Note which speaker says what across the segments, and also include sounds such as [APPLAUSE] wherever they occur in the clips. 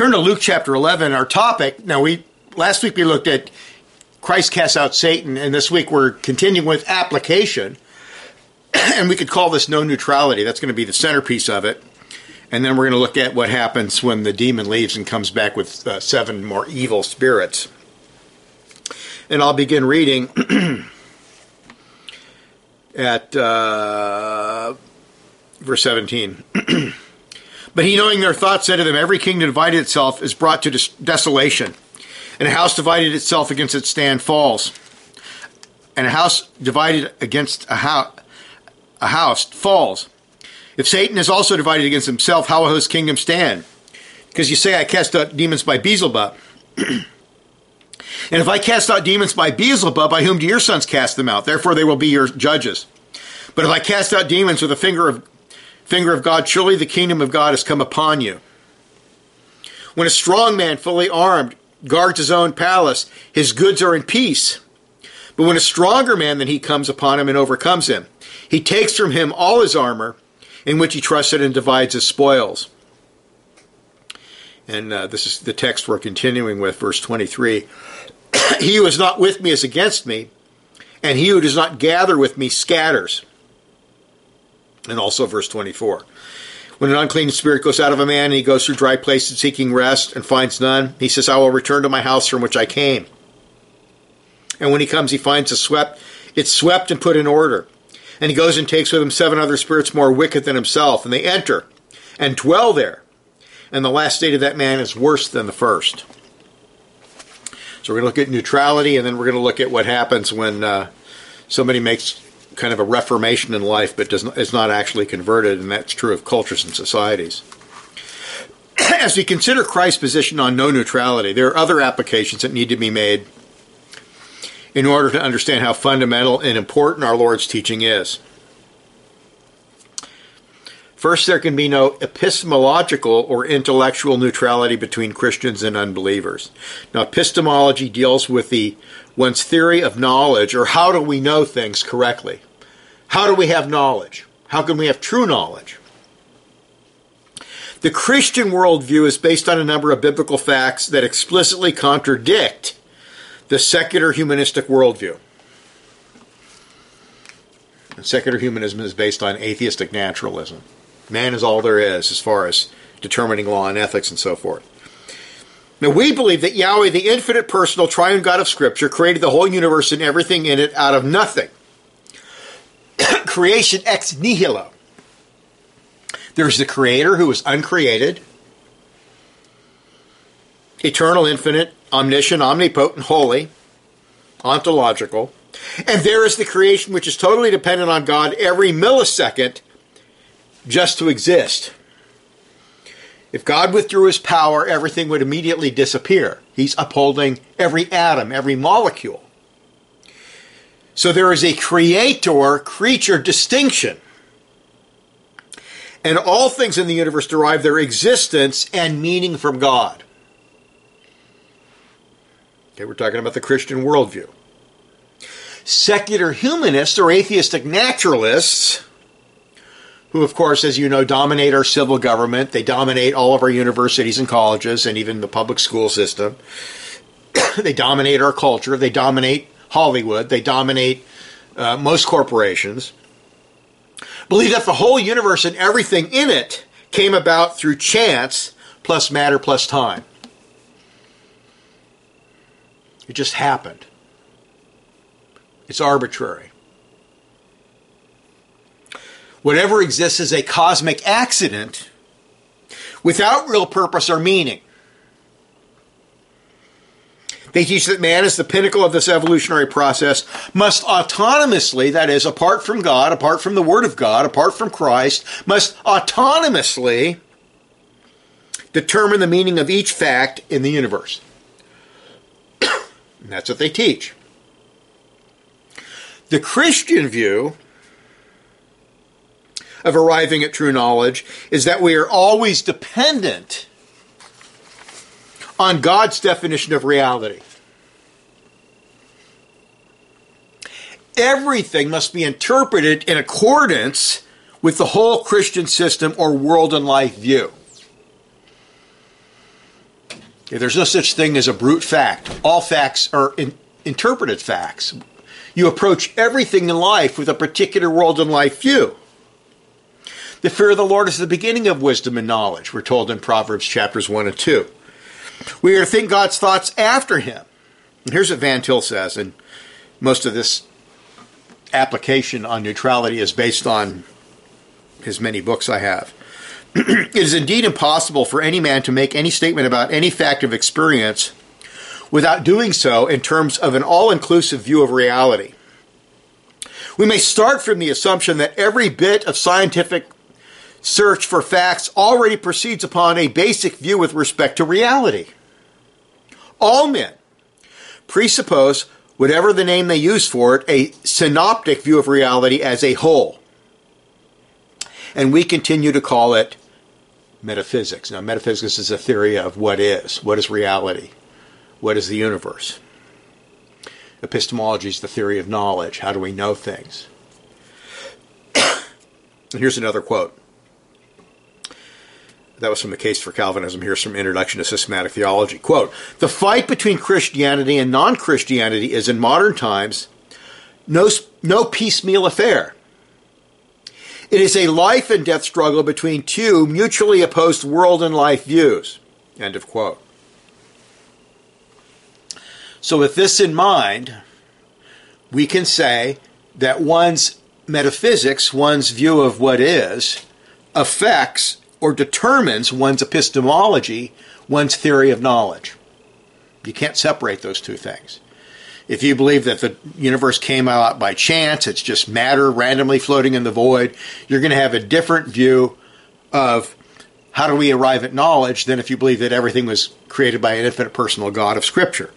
Speaker 1: Turn to Luke chapter 11, our topic. Now, we last week we looked at Christ casts out Satan, and this week we're continuing with application. [CLEARS THROAT] and we could call this no neutrality. That's going to be the centerpiece of it. And then we're going to look at what happens when the demon leaves and comes back with uh, seven more evil spirits. And I'll begin reading [CLEARS THROAT] at uh, verse 17. [CLEARS THROAT] but he, knowing their thoughts, said to them, Every kingdom divided itself is brought to des- desolation, and a house divided itself against its stand falls. And a house divided against a, ho- a house falls. If Satan is also divided against himself, how will his kingdom stand? Because you say, I cast out demons by Beelzebub. [CLEARS THROAT] and if I cast out demons by Beelzebub, by whom do your sons cast them out? Therefore they will be your judges. But if I cast out demons with the finger of finger of God, surely the kingdom of God has come upon you. When a strong man, fully armed, guards his own palace, his goods are in peace. But when a stronger man than he comes upon him and overcomes him, he takes from him all his armor in which he trusted and divides his spoils. And uh, this is the text we're continuing with, verse 23. [CLEARS THROAT] he who is not with me is against me, and he who does not gather with me scatters. And also verse 24. When an unclean spirit goes out of a man and he goes through dry places seeking rest and finds none, he says, I will return to my house from which I came. And when he comes, he finds it swept, it's swept and put in order. And he goes and takes with him seven other spirits more wicked than himself, and they enter and dwell there. And the last state of that man is worse than the first. So we're going to look at neutrality, and then we're going to look at what happens when uh, somebody makes kind of a reformation in life, but does not, is not actually converted, and that's true of cultures and societies. [CLEARS THROAT] As we consider Christ's position on no neutrality, there are other applications that need to be made in order to understand how fundamental and important our Lord's teaching is. First, there can be no epistemological or intellectual neutrality between Christians and unbelievers. Now, epistemology deals with the one's theory of knowledge, or how do we know things correctly? How do we have knowledge? How can we have true knowledge? The Christian worldview is based on a number of biblical facts that explicitly contradict the secular humanistic worldview. And secular humanism is based on atheistic naturalism. Man is all there is as far as determining law and ethics and so forth. Now, we believe that Yahweh, the infinite personal triune God of Scripture, created the whole universe and everything in it out of nothing. [COUGHS] Creation ex nihilo. There's the Creator who is uncreated, eternal, infinite, omniscient, omnipotent, holy, ontological. And there is the creation which is totally dependent on God every millisecond just to exist. If God withdrew his power, everything would immediately disappear. He's upholding every atom, every molecule. So there is a creator creature distinction. And all things in the universe derive their existence and meaning from God. Okay, we're talking about the Christian worldview. Secular humanists or atheistic naturalists, who, of course, as you know, dominate our civil government, they dominate all of our universities and colleges and even the public school system. [COUGHS] they dominate our culture, they dominate Hollywood, they dominate uh, most corporations. Believe that the whole universe and everything in it came about through chance plus matter plus time. It just happened. It's arbitrary. Whatever exists is a cosmic accident without real purpose or meaning. They teach that man is the pinnacle of this evolutionary process, must autonomously, that is, apart from God, apart from the Word of God, apart from Christ, must autonomously determine the meaning of each fact in the universe. [COUGHS] And that's what they teach. The Christian view of arriving at true knowledge is that we are always dependent on God's definition of reality. Everything must be interpreted in accordance with the whole Christian system or world and life view. There's no such thing as a brute fact. All facts are in, interpreted facts. You approach everything in life with a particular world and life view. The fear of the Lord is the beginning of wisdom and knowledge, we're told in Proverbs chapters 1 and 2. We are to think God's thoughts after Him. And here's what Van Til says, and most of this application on neutrality is based on his many books I have. [CLEARS THROAT] it is indeed impossible for any man to make any statement about any fact of experience without doing so in terms of an all inclusive view of reality. We may start from the assumption that every bit of scientific search for facts already proceeds upon a basic view with respect to reality. All men presuppose, whatever the name they use for it, a synoptic view of reality as a whole. And we continue to call it metaphysics. Now, metaphysics is a theory of what is, what is reality, what is the universe. Epistemology is the theory of knowledge. How do we know things? and [COUGHS] here's another quote. That was from the Case for Calvinism. Here's from Introduction to Systematic Theology. Quote The fight between Christianity and non Christianity is in modern times no, no piecemeal affair. It is a life and death struggle between two mutually opposed world and life views. End of quote. So, with this in mind, we can say that one's metaphysics, one's view of what is, affects or determines one's epistemology, one's theory of knowledge. You can't separate those two things. If you believe that the universe came out by chance, it's just matter randomly floating in the void, you're going to have a different view of how do we arrive at knowledge than if you believe that everything was created by an infinite personal God of Scripture.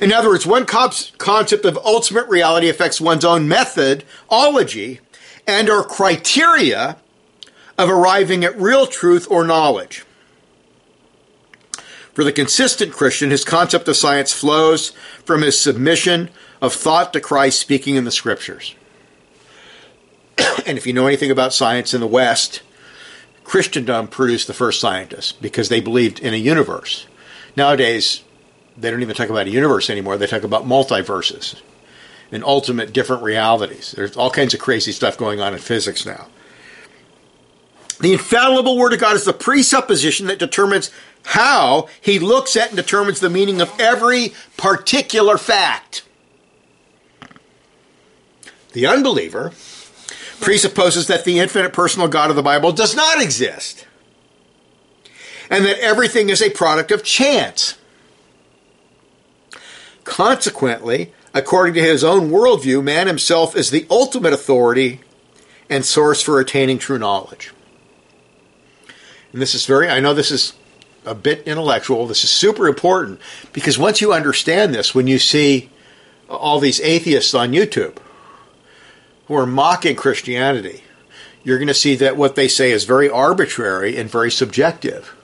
Speaker 1: In other words, one concept of ultimate reality affects one's own methodology and or criteria of arriving at real truth or knowledge. For the consistent Christian, his concept of science flows from his submission of thought to Christ speaking in the scriptures. and if you know anything about science in the West, Christendom produced the first scientists because they believed in a universe. Nowadays, they don't even talk about a universe anymore, they talk about multiverses and ultimate different realities. There's all kinds of crazy stuff going on in physics now. The infallible Word of God is the presupposition that determines how he looks at and determines the meaning of every particular fact. The unbeliever presupposes that the infinite personal God of the Bible does not exist and that everything is a product of chance. Consequently, according to his own worldview, man himself is the ultimate authority and source for attaining true knowledge and this is very, I know this is a bit intellectual, this is super important because once you understand this, when you see all these atheists on YouTube who are mocking Christianity, you're going to see that what they say is very arbitrary and very subjective.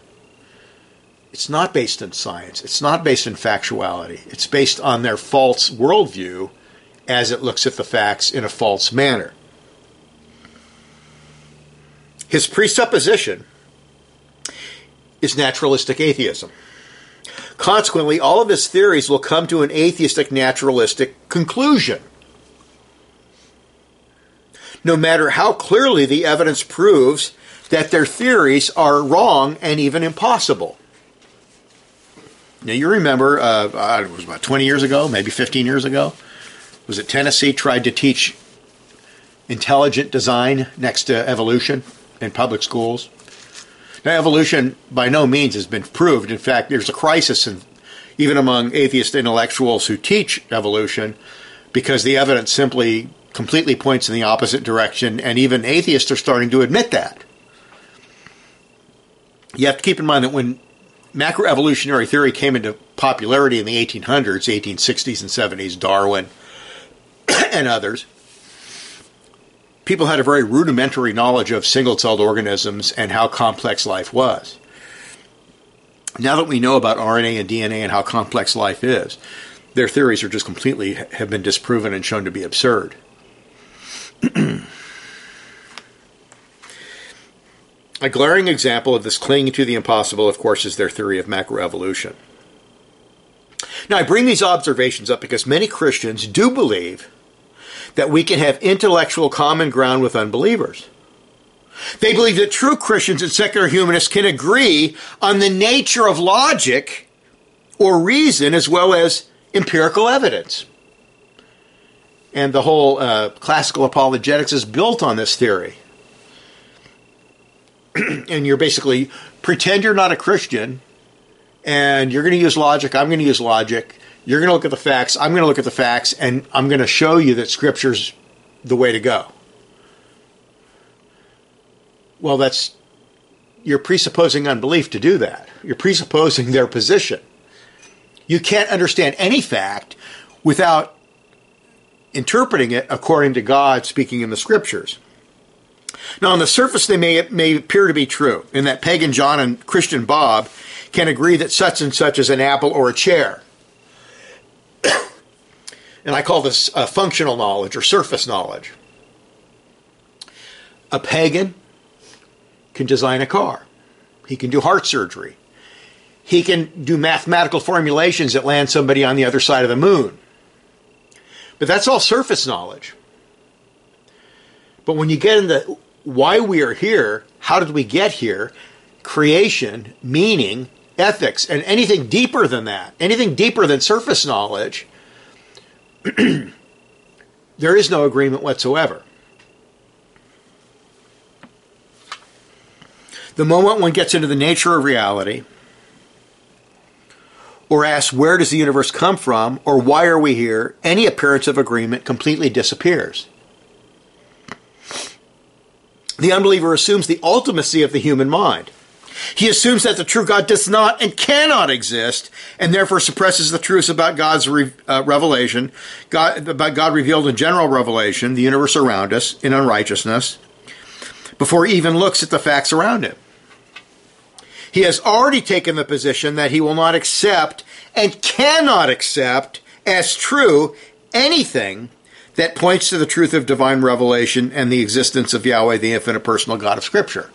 Speaker 1: It's not based in science. It's not based in factuality. It's based on their false worldview as it looks at the facts in a false manner. His presupposition is naturalistic atheism. Consequently, all of his theories will come to an atheistic naturalistic conclusion. No matter how clearly the evidence proves that their theories are wrong and even impossible. Now, you remember, uh, it was about 20 years ago, maybe 15 years ago, was it Tennessee tried to teach intelligent design next to evolution in public schools? Now, evolution by no means has been proved. In fact, there's a crisis in, even among atheist intellectuals who teach evolution because the evidence simply completely points in the opposite direction, and even atheists are starting to admit that. You have to keep in mind that when macroevolutionary theory came into popularity in the 1800s, 1860s, and 70s, Darwin [COUGHS] and others, people had a very rudimentary knowledge of single celled organisms and how complex life was. Now that we know about RNA and DNA and how complex life is, their theories are just completely have been disproven and shown to be absurd. [CLEARS THROAT] A glaring example of this clinging to the impossible, of course, is their theory of macroevolution. Now, I bring these observations up because many Christians do believe that we can have intellectual common ground with unbelievers. They believe that true Christians and secular humanists can agree on the nature of logic or reason as well as empirical evidence. And the whole uh, classical apologetics is built on this theory. [CLEARS THROAT] and you're basically pretend you're not a Christian and you're going to use logic, I'm going to use logic. You're going to look at the facts, I'm going to look at the facts, and I'm going to show you that Scripture's the way to go. Well, that's you're presupposing unbelief to do that. You're presupposing their position. You can't understand any fact without interpreting it according to God speaking in the scriptures. Now, on the surface, they may, may appear to be true, in that pagan John and Christian Bob can agree that such and such is an apple or a chair. And I call this uh, functional knowledge or surface knowledge. A pagan can design a car, he can do heart surgery, he can do mathematical formulations that land somebody on the other side of the moon. But that's all surface knowledge. But when you get into why we are here, how did we get here, creation, meaning, ethics, and anything deeper than that, anything deeper than surface knowledge, [CLEARS THROAT] there is no agreement whatsoever. The moment one gets into the nature of reality, or asks where does the universe come from, or why are we here, any appearance of agreement completely disappears. The unbeliever assumes the ultimacy of the human mind. He assumes that the true God does not and cannot exist, and therefore suppresses the truths about God's re, uh, revelation, God, about God revealed in general revelation, the universe around us, in unrighteousness, before he even looks at the facts around him. He has already taken the position that he will not accept and cannot accept as true anything that points to the truth of divine revelation and the existence of Yahweh, the infinite personal God of Scripture.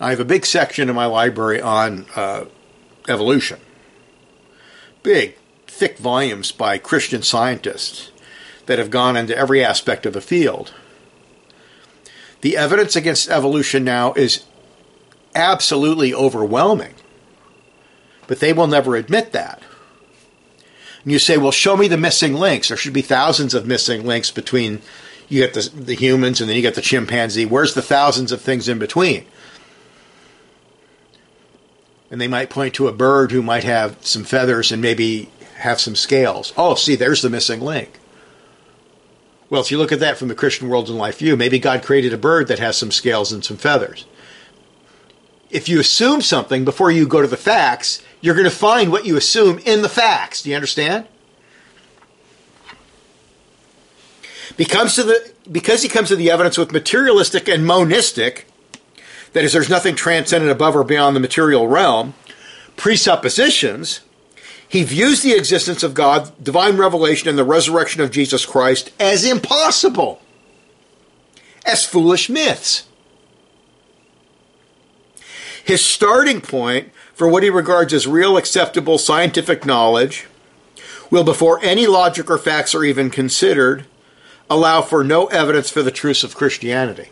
Speaker 1: I have a big section in my library on uh, evolution. Big, thick volumes by Christian scientists that have gone into every aspect of the field. The evidence against evolution now is absolutely overwhelming, but they will never admit that and you say, well, show me the missing links. There should be thousands of missing links between you get the, the humans and then you get the chimpanzee. Where's the thousands of things in between? And they might point to a bird who might have some feathers and maybe have some scales. Oh, see, there's the missing link. Well, if you look at that from the Christian world and life view, maybe God created a bird that has some scales and some feathers. If you assume something before you go to the facts, you're going to find what you assume in the facts. Do you understand? Because, the, because he comes to the evidence with materialistic and monistic, that is, there's nothing transcendent above or beyond the material realm, presuppositions, he views the existence of God, divine revelation, and the resurrection of Jesus Christ as impossible, as foolish myths. His starting point for what he regards as real acceptable scientific knowledge will, before any logic or facts are even considered, allow for no evidence for the truths of Christianity.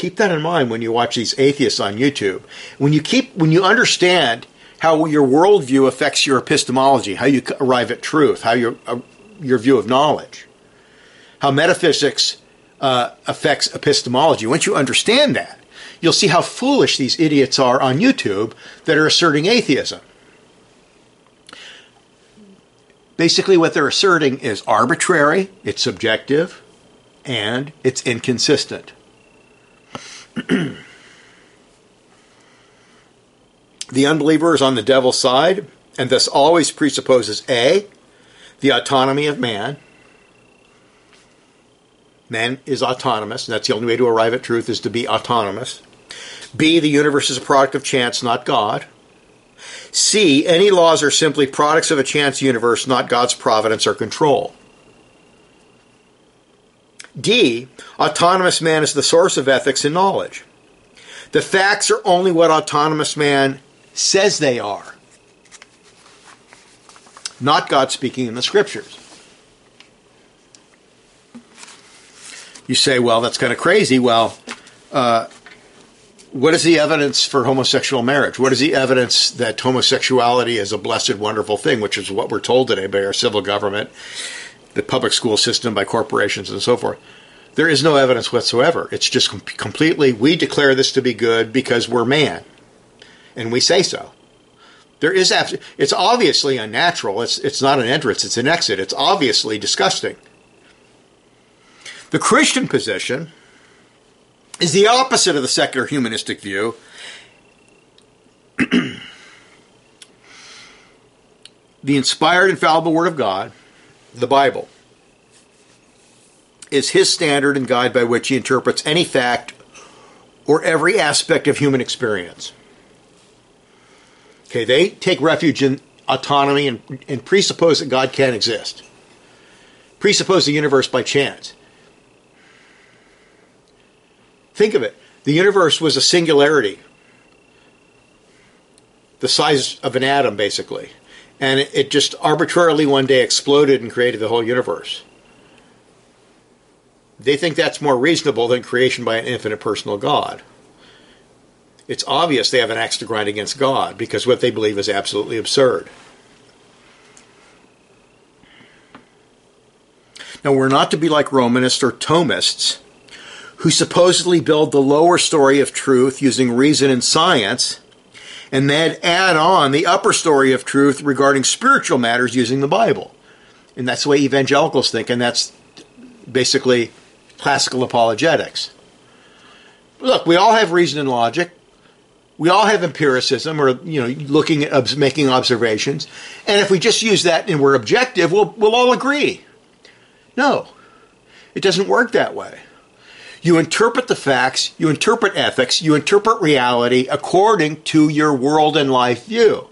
Speaker 1: Keep that in mind when you watch these atheists on YouTube. When you keep when you understand how your worldview affects your epistemology, how you arrive at truth, how your uh, your view of knowledge, how metaphysics uh, affects epistemology. Once you understand that, you'll see how foolish these idiots are on YouTube that are asserting atheism. Basically, what they're asserting is arbitrary, it's subjective, and it's inconsistent. [CLEARS THROAT] the unbeliever is on the devil's side, and thus always presupposes A, the autonomy of man, Man is autonomous, and that's the only way to arrive at truth is to be autonomous. B, the universe is a product of chance, not God. C, any laws are simply products of a chance universe, not God's providence or control. D, autonomous man is the source of ethics and knowledge. The facts are only what autonomous man says they are, not God speaking in the scriptures. You say, well, that's kind of crazy. Well, uh, what is the evidence for homosexual marriage? What is the evidence that homosexuality is a blessed, wonderful thing, which is what we're told today by our civil government, the public school system, by corporations, and so forth? There is no evidence whatsoever. It's just com- completely, we declare this to be good because we're man, and we say so. There is, it's obviously unnatural. It's, it's not an entrance, it's an exit. It's obviously disgusting. The Christian position is the opposite of the secular humanistic view. [CLEARS THROAT] the inspired, infallible Word of God, the Bible, is his standard and guide by which he interprets any fact or every aspect of human experience. Okay, they take refuge in autonomy and, and presuppose that God can't exist, presuppose the universe by chance. Think of it. The universe was a singularity, the size of an atom, basically. And it just arbitrarily one day exploded and created the whole universe. They think that's more reasonable than creation by an infinite personal God. It's obvious they have an axe to grind against God because what they believe is absolutely absurd. Now, we're not to be like Romanists or Thomists who supposedly build the lower story of truth using reason and science, and then add on the upper story of truth regarding spiritual matters using the Bible. And that's the way evangelicals think, and that's basically classical apologetics. Look, we all have reason and logic. We all have empiricism, or you know, looking at making observations. And if we just use that and we're objective, we'll we'll all agree. No, it doesn't work that way. You interpret the facts, you interpret ethics, you interpret reality according to your world and life view.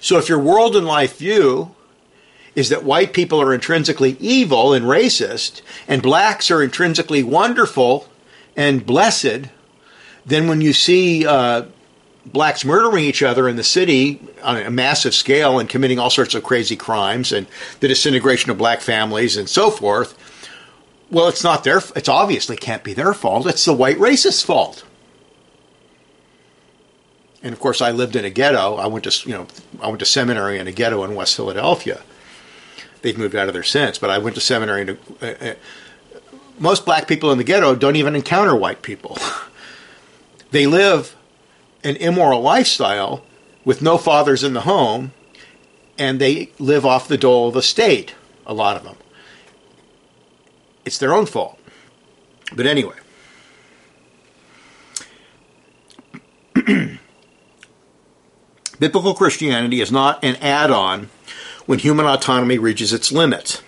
Speaker 1: So if your world and life view is that white people are intrinsically evil and racist, and blacks are intrinsically wonderful and blessed, then when you see uh, blacks murdering each other in the city on a massive scale and committing all sorts of crazy crimes and the disintegration of black families and so forth, well, it's not their. It's obviously can't be their fault. It's the white racist's fault. And of course, I lived in a ghetto. I went to you know I went to seminary in a ghetto in West Philadelphia. They've moved out of there since, but I went to seminary. To, uh, uh, most black people in the ghetto don't even encounter white people. [LAUGHS] they live an immoral lifestyle with no fathers in the home, and they live off the dole of the state. A lot of them. It's their own fault. But anyway. [CLEARS THROAT] Biblical Christianity is not an add on when human autonomy reaches its limits,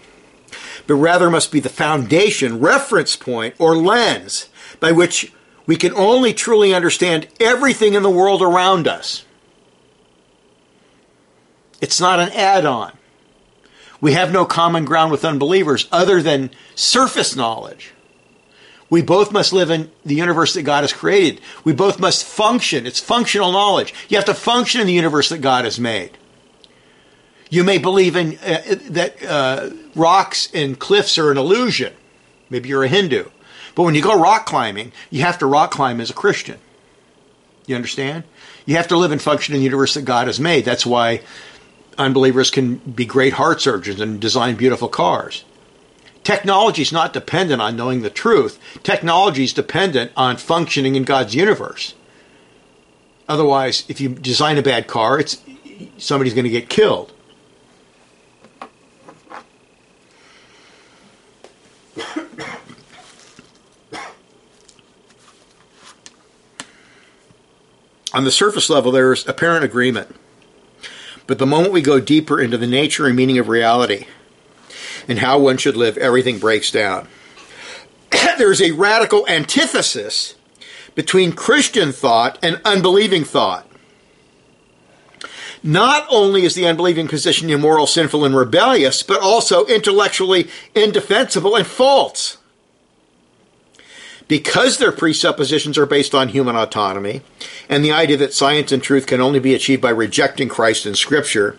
Speaker 1: but rather must be the foundation, reference point, or lens by which we can only truly understand everything in the world around us. It's not an add on. We have no common ground with unbelievers other than surface knowledge. We both must live in the universe that God has created. We both must function. It's functional knowledge. You have to function in the universe that God has made. You may believe in uh, that uh, rocks and cliffs are an illusion. Maybe you're a Hindu. But when you go rock climbing, you have to rock climb as a Christian. You understand? You have to live and function in the universe that God has made. That's why unbelievers can be great heart surgeons and design beautiful cars. Technology is not dependent on knowing the truth. Technology is dependent on functioning in God's universe. Otherwise, if you design a bad car, it's somebody's going to get killed. [COUGHS] On the surface level, there is apparent agreement but the moment we go deeper into the nature and meaning of reality and how one should live, everything breaks down. [CLEARS THROAT] There's a radical antithesis between Christian thought and unbelieving thought. Not only is the unbelieving position immoral, sinful, and rebellious, but also intellectually indefensible and false. Because their presuppositions are based on human autonomy and the idea that science and truth can only be achieved by rejecting Christ and Scripture,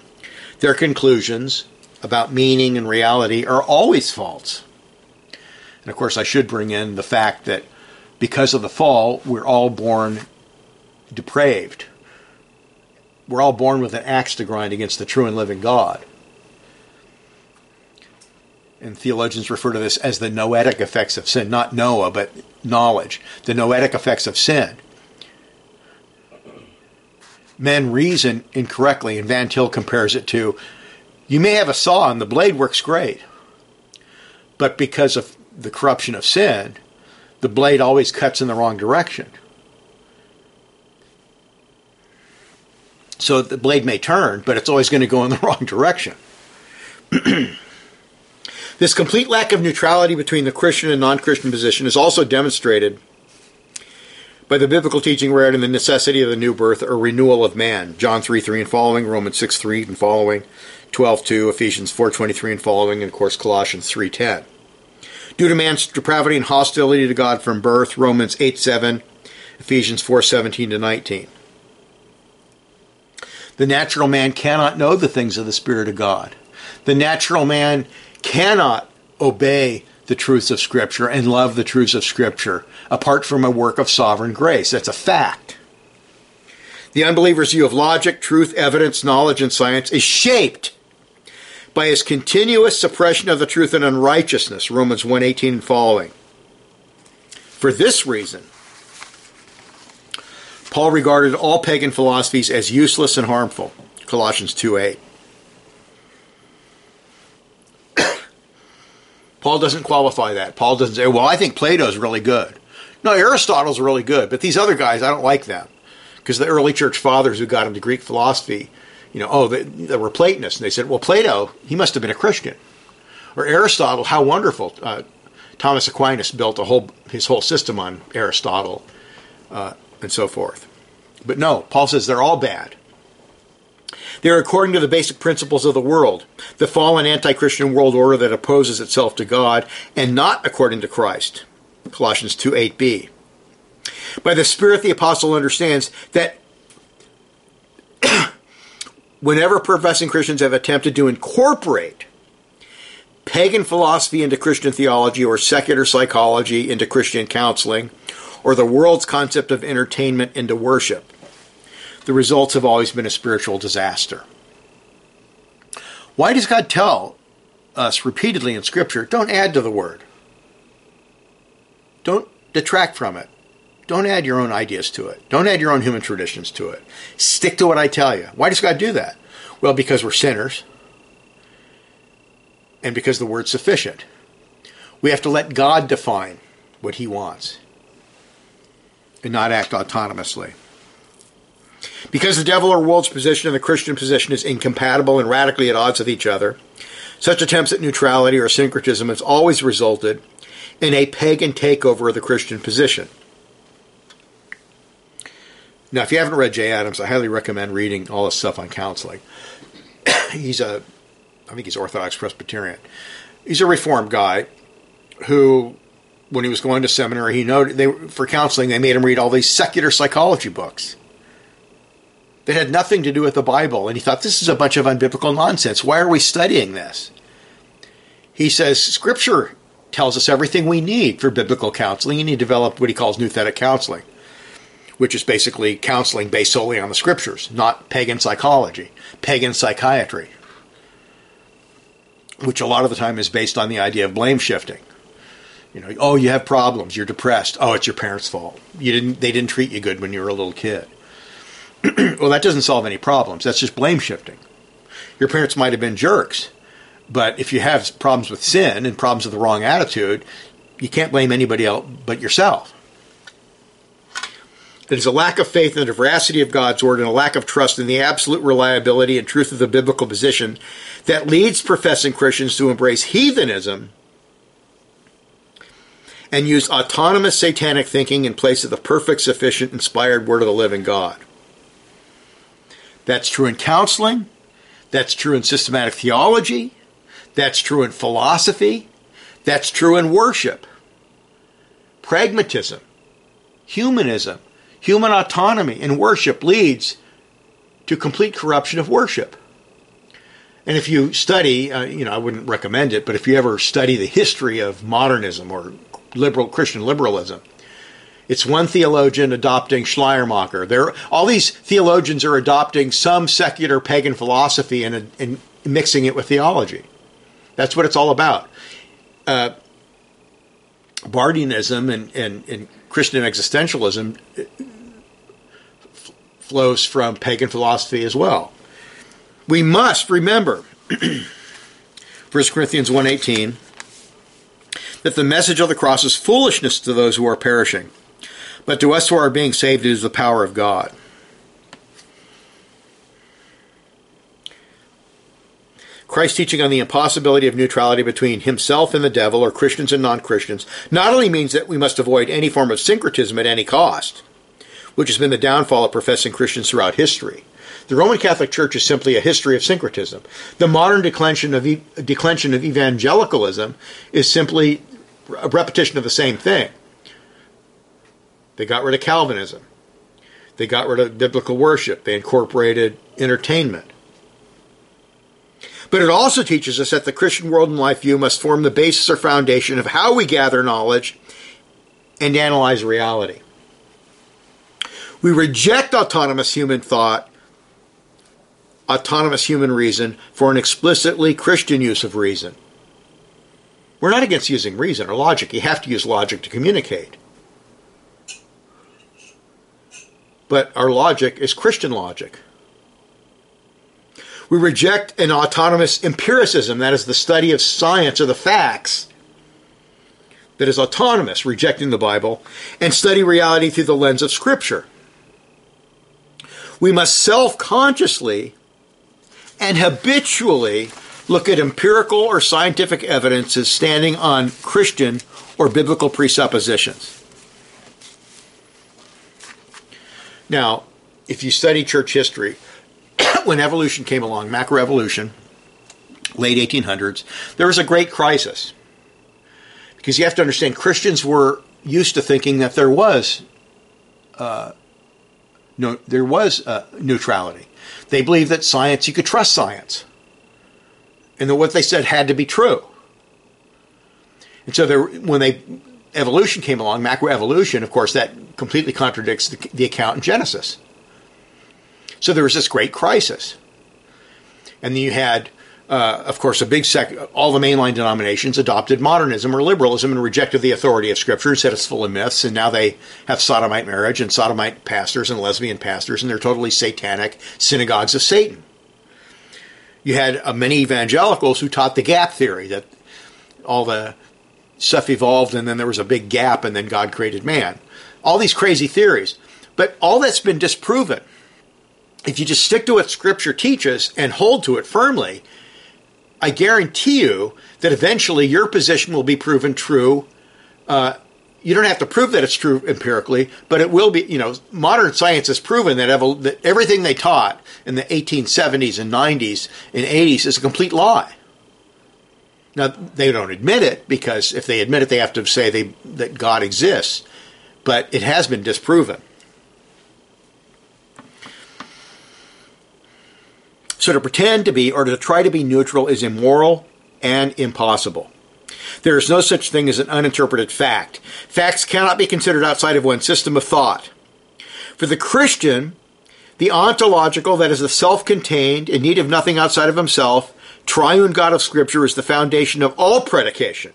Speaker 1: their conclusions about meaning and reality are always false. And of course, I should bring in the fact that because of the fall, we're all born depraved. We're all born with an axe to grind against the true and living God. And theologians refer to this as the noetic effects of sin, not Noah, but knowledge. The noetic effects of sin. Men reason incorrectly, and Van Til compares it to you may have a saw and the blade works great, but because of the corruption of sin, the blade always cuts in the wrong direction. So the blade may turn, but it's always going to go in the [LAUGHS] wrong direction. [CLEARS THROAT] this complete lack of neutrality between the Christian and non Christian position is also demonstrated by the biblical teaching regarding the necessity of the new birth or renewal of man. John 3 3 and following, Romans 6 3 and following, 12.2, Ephesians 4.23 and following, and of course Colossians 3.10. Due to man's depravity and hostility to God from birth, Romans 8 7, Ephesians 4.17 to 19. The natural man cannot know the things of the Spirit of God. The natural man cannot obey the truths of Scripture and love the truths of Scripture apart from a work of sovereign grace. That's a fact. The unbeliever's view of logic, truth, evidence, knowledge, and science is shaped by his continuous suppression of the truth and unrighteousness, Romans 1:18 and following. For this reason, Paul regarded all pagan philosophies as useless and harmful, Colossians 2:8. Paul doesn't qualify that. Paul doesn't say, "Well, I think Plato's really good." No, Aristotle's really good, but these other guys, I don't like them because the early church fathers who got into Greek philosophy you know, oh, they, they were Platonists. And they said, well, Plato, he must have been a Christian. Or Aristotle, how wonderful. Uh, Thomas Aquinas built a whole his whole system on Aristotle uh, and so forth. But no, Paul says they're all bad. They're according to the basic principles of the world, the fallen anti Christian world order that opposes itself to God, and not according to Christ. Colossians 2 8b. By the Spirit, the apostle understands that [COUGHS] whenever professing Christians have attempted to incorporate pagan philosophy into Christian theology or secular psychology into Christian counseling or the world's concept of entertainment into worship, the results have always been a spiritual disaster. Why does God tell us repeatedly in Scripture, don't add to the Word? Don't detract from it. Don't add your own ideas to it. Don't add your own human traditions to it. Stick to what I tell you. Why does God do that? Well, because we're sinners and because the word's sufficient. We have to let God define what he wants and not act autonomously. Because the devil or world's position and the Christian position is incompatible and radically at odds with each other, such attempts at neutrality or syncretism has always resulted in a pagan takeover of the Christian position. Now, if you haven't read Jay Adams, I highly recommend reading all this stuff on counseling. [COUGHS] he's a, I think he's Orthodox Presbyterian. He's a Reformed guy who, when he was going to seminary, he noted they for counseling they made him read all these secular psychology books that had nothing to do with the Bible, and he thought this is a bunch of unbiblical nonsense. Why are we studying this? He says Scripture tells us everything we need for biblical counseling, and he developed what he calls nouthetic counseling which is basically counseling based solely on the scriptures, not pagan psychology, pagan psychiatry, which a lot of the time is based on the idea of blame shifting. You know, oh, you have problems, you're depressed. Oh, it's your parents' fault. You didn't they didn't treat you good when you were a little kid. [CLEARS THROAT] well, that doesn't solve any problems. That's just blame shifting. Your parents might have been jerks, but if you have problems with sin and problems with the wrong attitude, you can't blame anybody else but yourself. It is a lack of faith in the veracity of God's word and a lack of trust in the absolute reliability and truth of the biblical position that leads professing Christians to embrace heathenism and use autonomous satanic thinking in place of the perfect, sufficient, inspired word of the living God. That's true in counseling. That's true in systematic theology. That's true in philosophy. That's true in worship. pragmatism, humanism, human autonomy in worship leads to complete corruption of worship. And if you study, uh, you know, I wouldn't recommend it, but if you ever study the history of modernism or liberal Christian liberalism, it's one theologian adopting Schleiermacher. There, all these theologians are adopting some secular pagan philosophy and, and mixing it with theology. That's what it's all about. Uh, Barthianism and, and, and Christian existentialism f- flows from pagan philosophy as well. We must remember [CLEARS THROAT] 1 Corinthians 1:18 that the message of the cross is foolishness to those who are perishing, but to us who are being saved it is the power of God. Christ's teaching on the impossibility of neutrality between himself and the devil, or Christians and non Christians, not only means that we must avoid any form of syncretism at any cost, which has been the downfall of professing Christians throughout history. The Roman Catholic Church is simply a history of syncretism. The modern declension of, e- declension of evangelicalism is simply a repetition of the same thing. They got rid of Calvinism. They got rid of biblical worship. They incorporated entertainment. But it also teaches us that the Christian world and life view must form the basis or foundation of how we gather knowledge and analyze reality. We reject autonomous human thought, autonomous human reason, for an explicitly Christian use of reason. We're not against using reason or logic. You have to use logic to communicate. But our logic is Christian logic. We reject an autonomous empiricism, that is the study of science or the facts, that is autonomous, rejecting the Bible, and study reality through the lens of Scripture. We must self consciously and habitually look at empirical or scientific evidence as standing on Christian or biblical presuppositions. Now, if you study church history, [COUGHS] when evolution came along, macroevolution, late 1800s, there was a great crisis. Because you have to understand, Christians were used to thinking that there was uh, no, there was uh, neutrality. They believed that science, you could trust science, and that what they said had to be true. And so, there, when they evolution came along, macroevolution, of course, that completely contradicts the, the account in Genesis. So there was this great crisis. And then you had, uh, of course, a big sec. All the mainline denominations adopted modernism or liberalism and rejected the authority of Scripture and said it's full of myths. And now they have sodomite marriage and sodomite pastors and lesbian pastors, and they're totally satanic synagogues of Satan. You had uh, many evangelicals who taught the gap theory that all the stuff evolved and then there was a big gap and then God created man. All these crazy theories. But all that's been disproven if you just stick to what Scripture teaches and hold to it firmly, I guarantee you that eventually your position will be proven true. Uh, you don't have to prove that it's true empirically, but it will be. You know, modern science has proven that, evol- that everything they taught in the 1870s and 90s and 80s is a complete lie. Now they don't admit it because if they admit it, they have to say they, that God exists, but it has been disproven. So to pretend to be or to try to be neutral is immoral and impossible. There is no such thing as an uninterpreted fact. Facts cannot be considered outside of one system of thought. For the Christian, the ontological, that is, the self contained, in need of nothing outside of himself, triune God of Scripture is the foundation of all predication.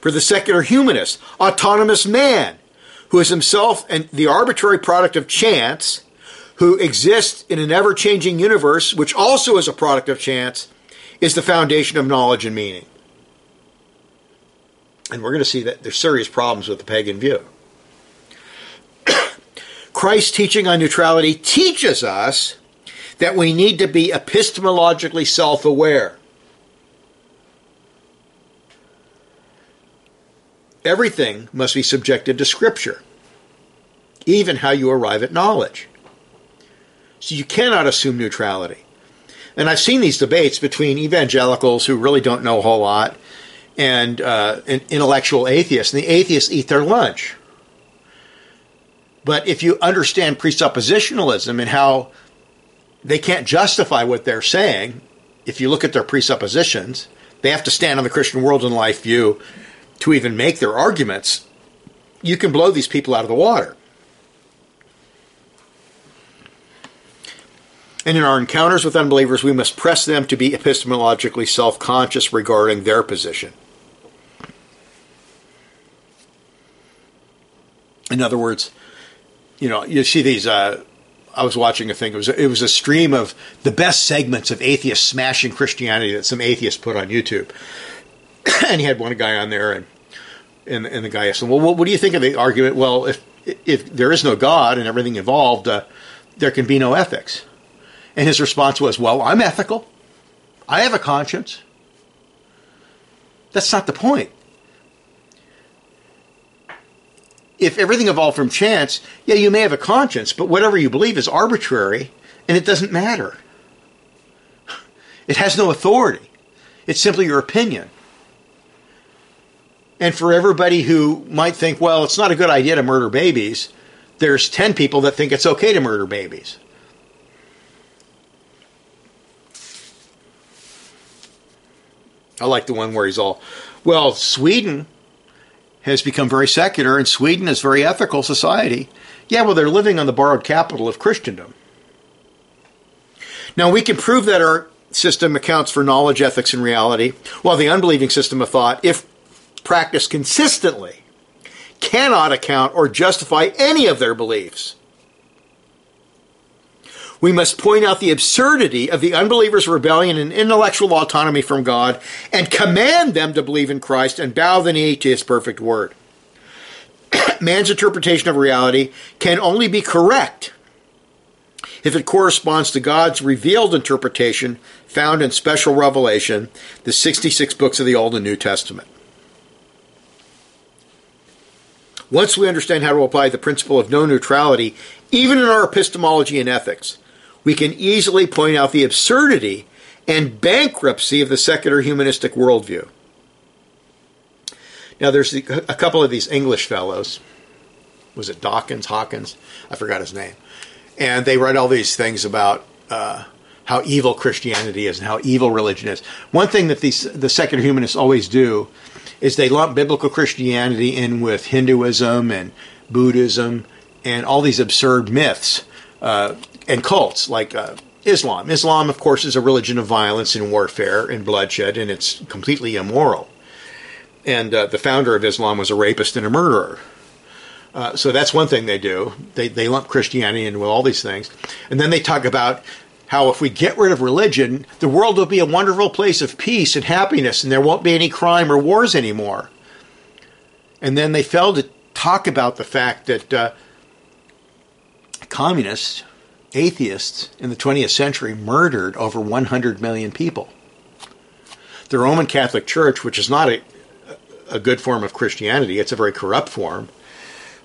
Speaker 1: For the secular humanist, autonomous man, who is himself the arbitrary product of chance, who exists in an ever changing universe, which also is a product of chance, is the foundation of knowledge and meaning. And we're going to see that there's serious problems with the pagan view. [COUGHS] Christ's teaching on neutrality teaches us that we need to be epistemologically self aware. Everything must be subjected to Scripture, even how you arrive at knowledge. So you cannot assume neutrality. And I've seen these debates between evangelicals who really don't know a whole lot and uh, intellectual atheists, and the atheists eat their lunch. But if you understand presuppositionalism and how they can't justify what they're saying, if you look at their presuppositions, they have to stand on the Christian world and life view to even make their arguments. You can blow these people out of the water. And in our encounters with unbelievers, we must press them to be epistemologically self conscious regarding their position. In other words, you know, you see these. Uh, I was watching a thing. It was it was a stream of the best segments of atheists smashing Christianity that some atheists put on YouTube, [CLEARS THROAT] and he had one guy on there, and and, and the guy asked him, "Well, what, what, do you think of the argument? Well, if if there is no God and everything involved, uh, there can be no ethics." And his response was, Well, I'm ethical. I have a conscience. That's not the point. If everything evolved from chance, yeah, you may have a conscience, but whatever you believe is arbitrary and it doesn't matter. It has no authority. It's simply your opinion. And for everybody who might think, well, it's not a good idea to murder babies, there's 10 people that think it's okay to murder babies. I like the one where he's all, well, Sweden has become very secular and Sweden is a very ethical society. Yeah, well, they're living on the borrowed capital of Christendom. Now, we can prove that our system accounts for knowledge, ethics, and reality, while the unbelieving system of thought, if practiced consistently, cannot account or justify any of their beliefs we must point out the absurdity of the unbelievers' rebellion and intellectual autonomy from God and command them to believe in Christ and bow the knee to his perfect word. [CLEARS THROAT] Man's interpretation of reality can only be correct if it corresponds to God's revealed interpretation found in special revelation, the 66 books of the Old and New Testament. Once we understand how to apply the principle of no neutrality, even in our epistemology and ethics, we can easily point out the absurdity and bankruptcy of the secular humanistic worldview. Now, there's a couple of these English fellows. Was it Dawkins, Hawkins? I forgot his name. And they write all these things about uh, how evil Christianity is and how evil religion is. One thing that these the secular humanists always do is they lump biblical Christianity in with Hinduism and Buddhism and all these absurd myths. Uh, and cults like uh, Islam. Islam, of course, is a religion of violence and warfare and bloodshed, and it's completely immoral. And uh, the founder of Islam was a rapist and a murderer. Uh, so that's one thing they do. They, they lump Christianity in with all these things. And then they talk about how if we get rid of religion, the world will be a wonderful place of peace and happiness, and there won't be any crime or wars anymore. And then they fail to talk about the fact that uh, communists atheists in the 20th century murdered over 100 million people. The Roman Catholic Church, which is not a, a good form of Christianity, it's a very corrupt form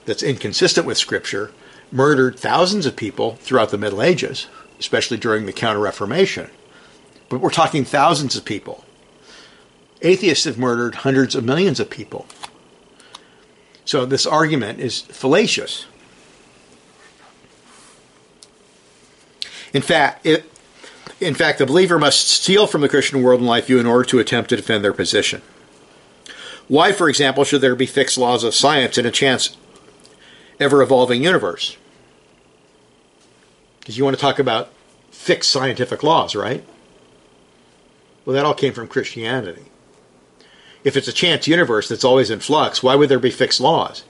Speaker 1: that's inconsistent with Scripture, murdered thousands of people throughout the Middle Ages, especially during the Counter Reformation. But we're talking thousands of people. Atheists have murdered hundreds of millions of people. So this argument is fallacious. In fact, it, in fact, the believer must steal from the Christian world and life view in order to attempt to defend their position. Why, for example, should there be fixed laws of science in a chance ever evolving universe? Because you want to talk about fixed scientific laws, right? Well, that all came from Christianity. If it's a chance universe that's always in flux, why would there be fixed laws?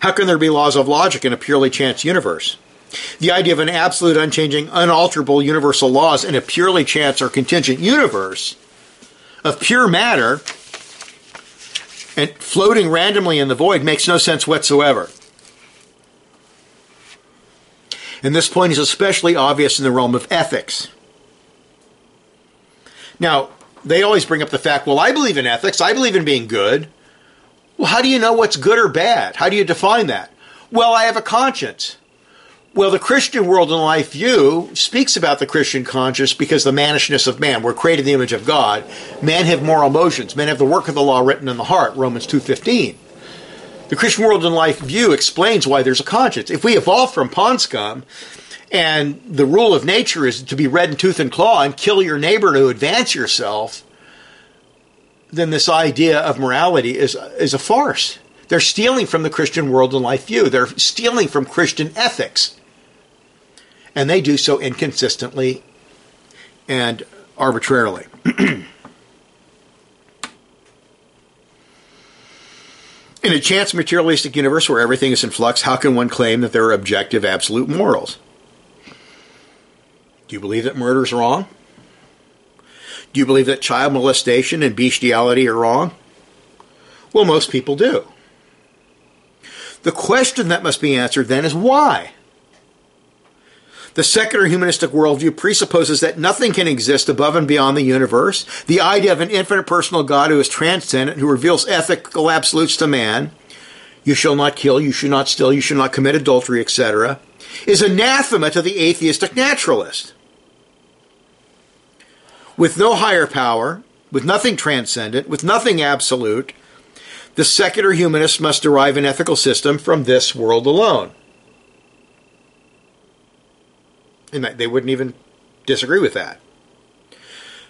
Speaker 1: How can there be laws of logic in a purely chance universe? The idea of an absolute, unchanging, unalterable universal laws in a purely chance or contingent universe of pure matter and floating randomly in the void makes no sense whatsoever. And this point is especially obvious in the realm of ethics. Now, they always bring up the fact, well, I believe in ethics, I believe in being good. Well, how do you know what's good or bad? How do you define that? Well, I have a conscience. Well, the Christian world and life view speaks about the Christian conscience because the mannishness of man. We're created in the image of God. Men have moral emotions. Men have the work of the law written in the heart. Romans two fifteen. The Christian world and life view explains why there's a conscience. If we evolve from pond scum, and the rule of nature is to be red in tooth and claw and kill your neighbor to advance yourself, then this idea of morality is is a farce. They're stealing from the Christian world and life view. They're stealing from Christian ethics and they do so inconsistently and arbitrarily. [CLEARS THROAT] in a chance materialistic universe where everything is in flux, how can one claim that there are objective, absolute morals? Do you believe that murder is wrong? Do you believe that child molestation and bestiality are wrong? Well, most people do. The question that must be answered then is why? The secular humanistic worldview presupposes that nothing can exist above and beyond the universe. The idea of an infinite personal God who is transcendent, who reveals ethical absolutes to man, you shall not kill, you should not steal, you should not commit adultery, etc., is anathema to the atheistic naturalist. With no higher power, with nothing transcendent, with nothing absolute, the secular humanist must derive an ethical system from this world alone. And they wouldn't even disagree with that.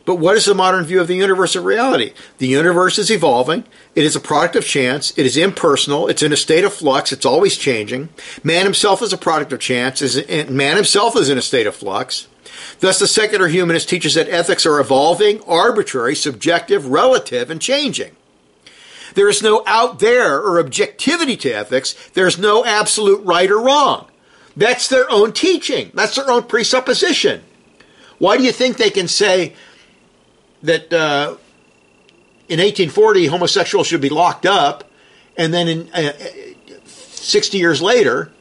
Speaker 1: But what is the modern view of the universe of reality? The universe is evolving. It is a product of chance. It is impersonal. It's in a state of flux. It's always changing. Man himself is a product of chance. Man himself is in a state of flux. Thus, the secular humanist teaches that ethics are evolving, arbitrary, subjective, relative, and changing. There is no out there or objectivity to ethics. There is no absolute right or wrong. That's their own teaching. That's their own presupposition. Why do you think they can say that uh, in 1840 homosexuals should be locked up, and then in uh, 60 years later,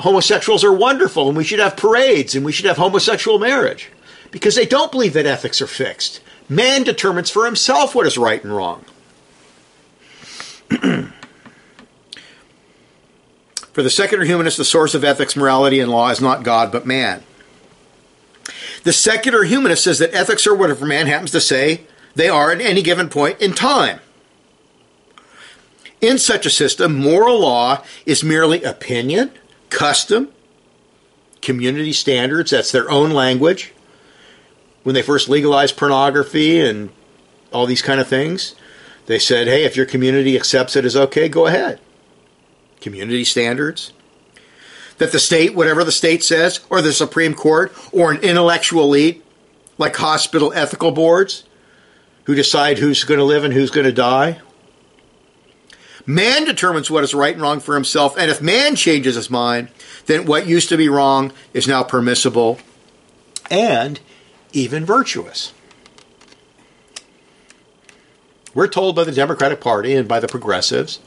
Speaker 1: homosexuals are wonderful and we should have parades and we should have homosexual marriage? Because they don't believe that ethics are fixed. Man determines for himself what is right and wrong. [CLEARS THROAT] For the secular humanist, the source of ethics, morality, and law is not God, but man. The secular humanist says that ethics are whatever man happens to say they are at any given point in time. In such a system, moral law is merely opinion, custom, community standards, that's their own language. When they first legalized pornography and all these kind of things, they said, hey, if your community accepts it as okay, go ahead community standards, that the state, whatever the state says, or the Supreme Court, or an intellectual elite, like hospital ethical boards, who decide who's going to live and who's going to die. Man determines what is right and wrong for himself, and if man changes his mind, then what used to be wrong is now permissible and even virtuous. We're told by the Democratic Party and by the progressives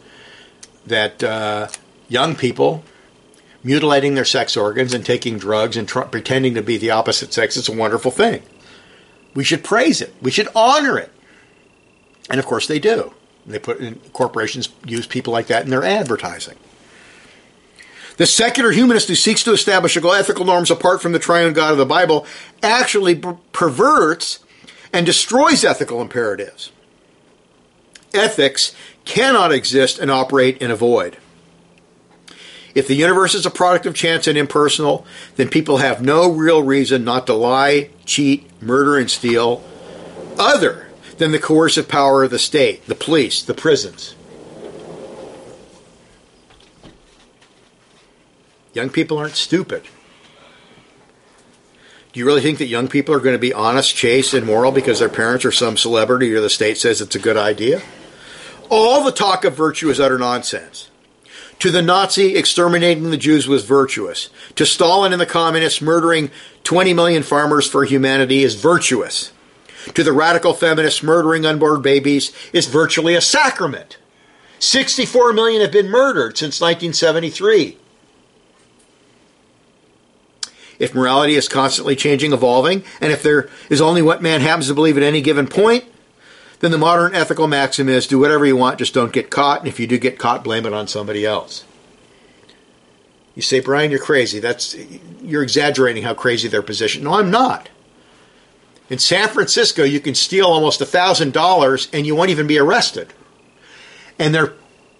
Speaker 1: that uh, young people mutilating their sex organs and taking drugs and tr- pretending to be the opposite sex is a wonderful thing. We should praise it. We should honor it. And of course they do. They put in, corporations use people like that in their advertising. The secular humanist who seeks to establish ethical norms apart from the triune God of the Bible actually perverts and destroys ethical imperatives. Ethics cannot exist and operate in a void. If the universe is a product of chance and impersonal, then people have no real reason not to lie, cheat, murder, and steal, other than the coercive power of the state, the police, the prisons. Young people aren't stupid. Do you really think that young people are going to be honest, chaste, and moral because their parents are some celebrity or the state says it's a good idea? All the talk of virtue is utter nonsense. To the Nazi, exterminating the Jews was virtuous. To Stalin and the communists, murdering 20 million farmers for humanity is virtuous. To the radical feminists, murdering unborn babies is virtually a sacrament. 64 million have been murdered since 1973. If morality is constantly changing, evolving, and if there is only what man happens to believe at any given point, then the modern ethical maxim is do whatever you want, just don't get caught. And if you do get caught, blame it on somebody else. You say, Brian, you're crazy. That's you're exaggerating how crazy their position. No, I'm not. In San Francisco, you can steal almost thousand dollars and you won't even be arrested. And they're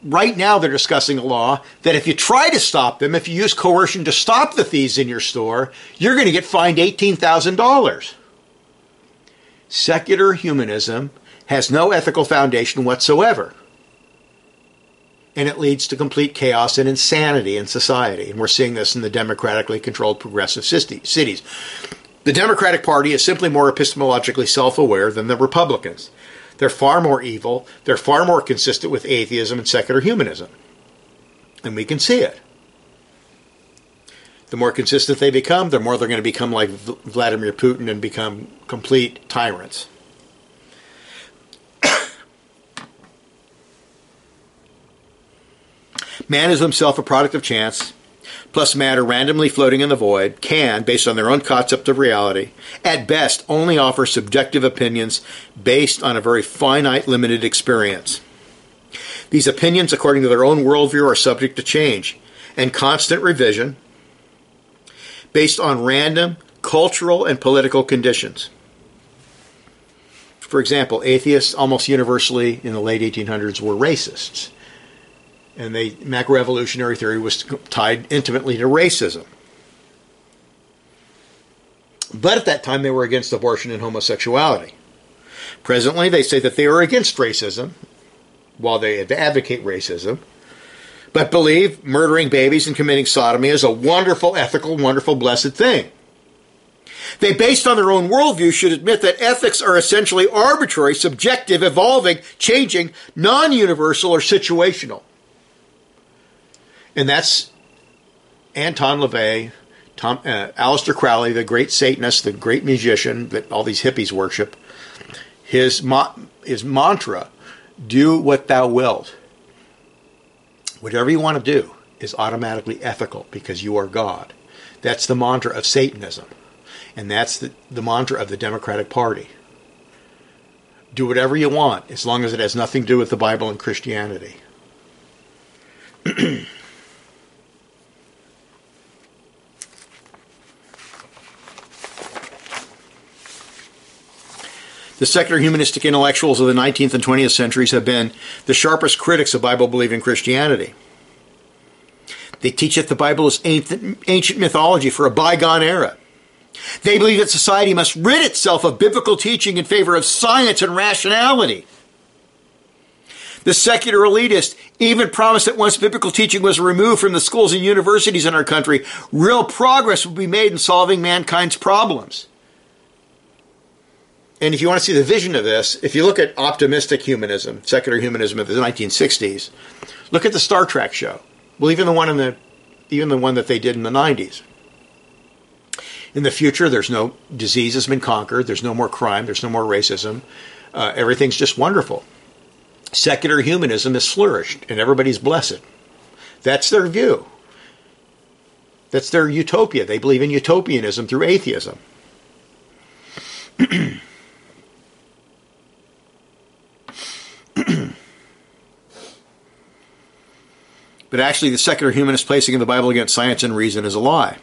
Speaker 1: right now they're discussing a law that if you try to stop them, if you use coercion to stop the thieves in your store, you're going to get fined eighteen thousand dollars. Secular humanism has no ethical foundation whatsoever. And it leads to complete chaos and insanity in society. And we're seeing this in the democratically controlled progressive cities. The Democratic Party is simply more epistemologically self aware than the Republicans. They're far more evil, they're far more consistent with atheism and secular humanism. And we can see it. The more consistent they become, the more they're going to become like Vladimir Putin and become complete tyrants. [COUGHS] Man is himself a product of chance, plus matter randomly floating in the void, can, based on their own concept of reality, at best only offer subjective opinions based on a very finite, limited experience. These opinions, according to their own worldview, are subject to change and constant revision based on random cultural and political conditions. For example, atheists almost universally in the late 1800s were racists and the macroevolutionary theory was tied intimately to racism. But at that time, they were against abortion and homosexuality. Presently, they say that they are against racism, while they advocate racism, but believe murdering babies and committing sodomy is a wonderful, ethical, wonderful, blessed thing. They, based on their own worldview, should admit that ethics are essentially arbitrary, subjective, evolving, changing, non universal, or situational. And that's Anton LaVey, Tom, uh, Aleister Crowley, the great Satanist, the great musician that all these hippies worship. His, his mantra, do what thou wilt. Whatever you want to do is automatically ethical because you are God. That's the mantra of Satanism. And that's the, the mantra of the Democratic Party. Do whatever you want as long as it has nothing to do with the Bible and Christianity. [CLEARS THROAT] The secular humanistic intellectuals of the 19th and 20th centuries have been the sharpest critics of Bible believing Christianity. They teach that the Bible is ancient mythology for a bygone era. They believe that society must rid itself of biblical teaching in favor of science and rationality. The secular elitist even promised that once biblical teaching was removed from the schools and universities in our country, real progress would be made in solving mankind's problems and if you want to see the vision of this, if you look at optimistic humanism, secular humanism of the 1960s, look at the Star Trek show. Well, even the one in the even the one that they did in the 90s. In the future, there's no disease has been conquered. There's no more crime. There's no more racism. Uh, everything's just wonderful. Secular humanism has flourished, and everybody's blessed. That's their view. That's their utopia. They believe in utopianism through atheism. [CLEARS THROAT] but actually, the secular humanist placing of the Bible against science and reason is a lie.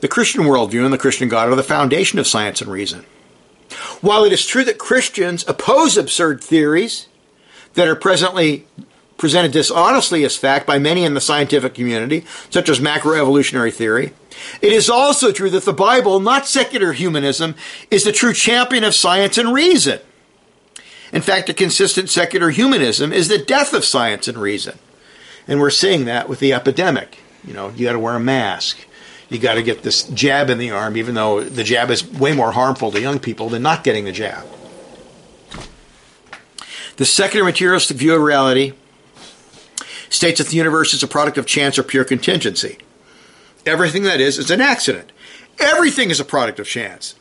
Speaker 1: The Christian worldview and the Christian God are the foundation of science and reason. While it is true that Christians oppose absurd theories that are presently presented dishonestly as fact by many in the scientific community, such as macroevolutionary theory, it is also true that the Bible, not secular humanism, is the true champion of science and reason. In fact, a consistent secular humanism is the death of science and reason. And we're seeing that with the epidemic. You know, you got to wear a mask. You got to get this jab in the arm, even though the jab is way more harmful to young people than not getting the jab. The secular materialistic view of reality states that the universe is a product of chance or pure contingency. Everything that is is an accident. Everything is a product of chance.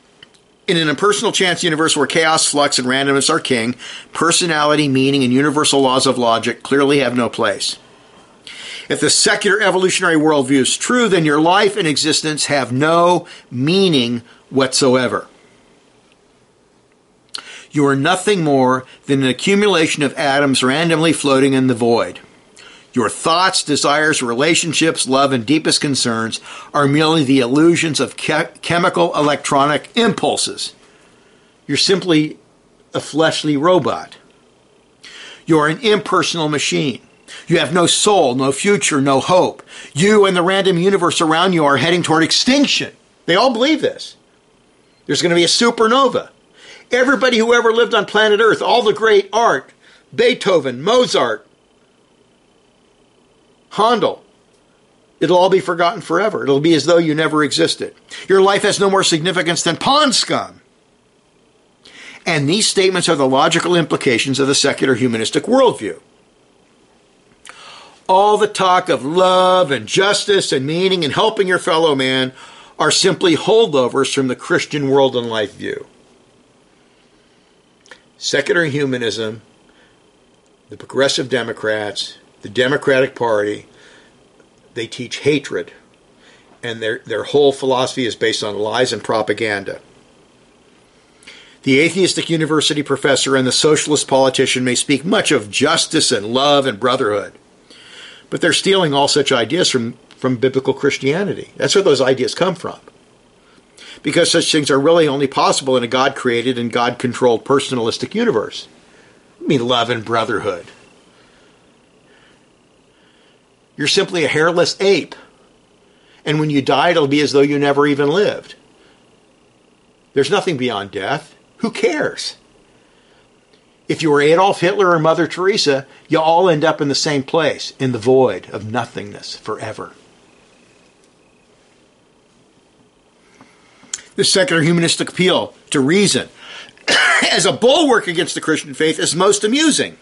Speaker 1: In an impersonal chance universe where chaos, flux, and randomness are king, personality, meaning, and universal laws of logic clearly have no place. If the secular evolutionary worldview is true, then your life and existence have no meaning whatsoever. You are nothing more than an accumulation of atoms randomly floating in the void. Your thoughts, desires, relationships, love, and deepest concerns are merely the illusions of ke- chemical electronic impulses. You're simply a fleshly robot. You're an impersonal machine. You have no soul, no future, no hope. You and the random universe around you are heading toward extinction. They all believe this. There's going to be a supernova. Everybody who ever lived on planet Earth, all the great art, Beethoven, Mozart, Handel, it'll all be forgotten forever. It'll be as though you never existed. Your life has no more significance than pond scum. And these statements are the logical implications of the secular humanistic worldview. All the talk of love and justice and meaning and helping your fellow man are simply holdovers from the Christian world and life view. Secular humanism, the progressive Democrats, the Democratic Party, they teach hatred, and their, their whole philosophy is based on lies and propaganda. The atheistic university professor and the socialist politician may speak much of justice and love and brotherhood, but they're stealing all such ideas from, from biblical Christianity. That's where those ideas come from. Because such things are really only possible in a God created and God controlled personalistic universe. I mean, love and brotherhood. You're simply a hairless ape. And when you die, it'll be as though you never even lived. There's nothing beyond death. Who cares? If you were Adolf Hitler or Mother Teresa, you all end up in the same place, in the void of nothingness forever. The secular humanistic appeal to reason [COUGHS] as a bulwark against the Christian faith is most amusing.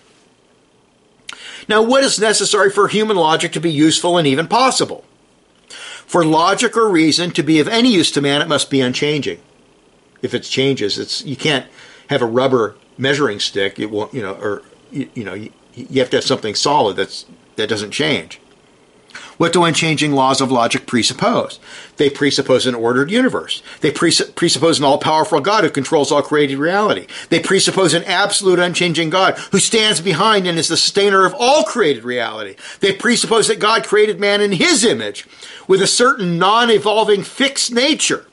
Speaker 1: Now, what is necessary for human logic to be useful and even possible? For logic or reason to be of any use to man, it must be unchanging. If it changes, it's you can't have a rubber measuring stick. It won't, you know, or you, you know, you, you have to have something solid that's that doesn't change. What do unchanging laws of logic presuppose? They presuppose an ordered universe. They presuppose an all powerful God who controls all created reality. They presuppose an absolute unchanging God who stands behind and is the sustainer of all created reality. They presuppose that God created man in his image with a certain non evolving fixed nature.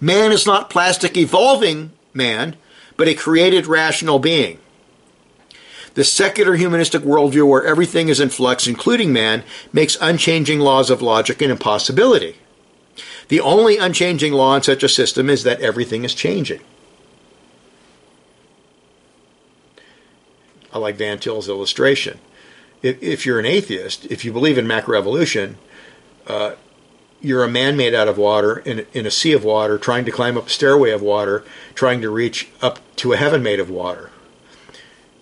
Speaker 1: Man is not plastic evolving man, but a created rational being. The secular humanistic worldview, where everything is in flux, including man, makes unchanging laws of logic an impossibility. The only unchanging law in such a system is that everything is changing. I like Van Til's illustration. If, if you're an atheist, if you believe in macroevolution, uh, you're a man made out of water in, in a sea of water, trying to climb up a stairway of water, trying to reach up to a heaven made of water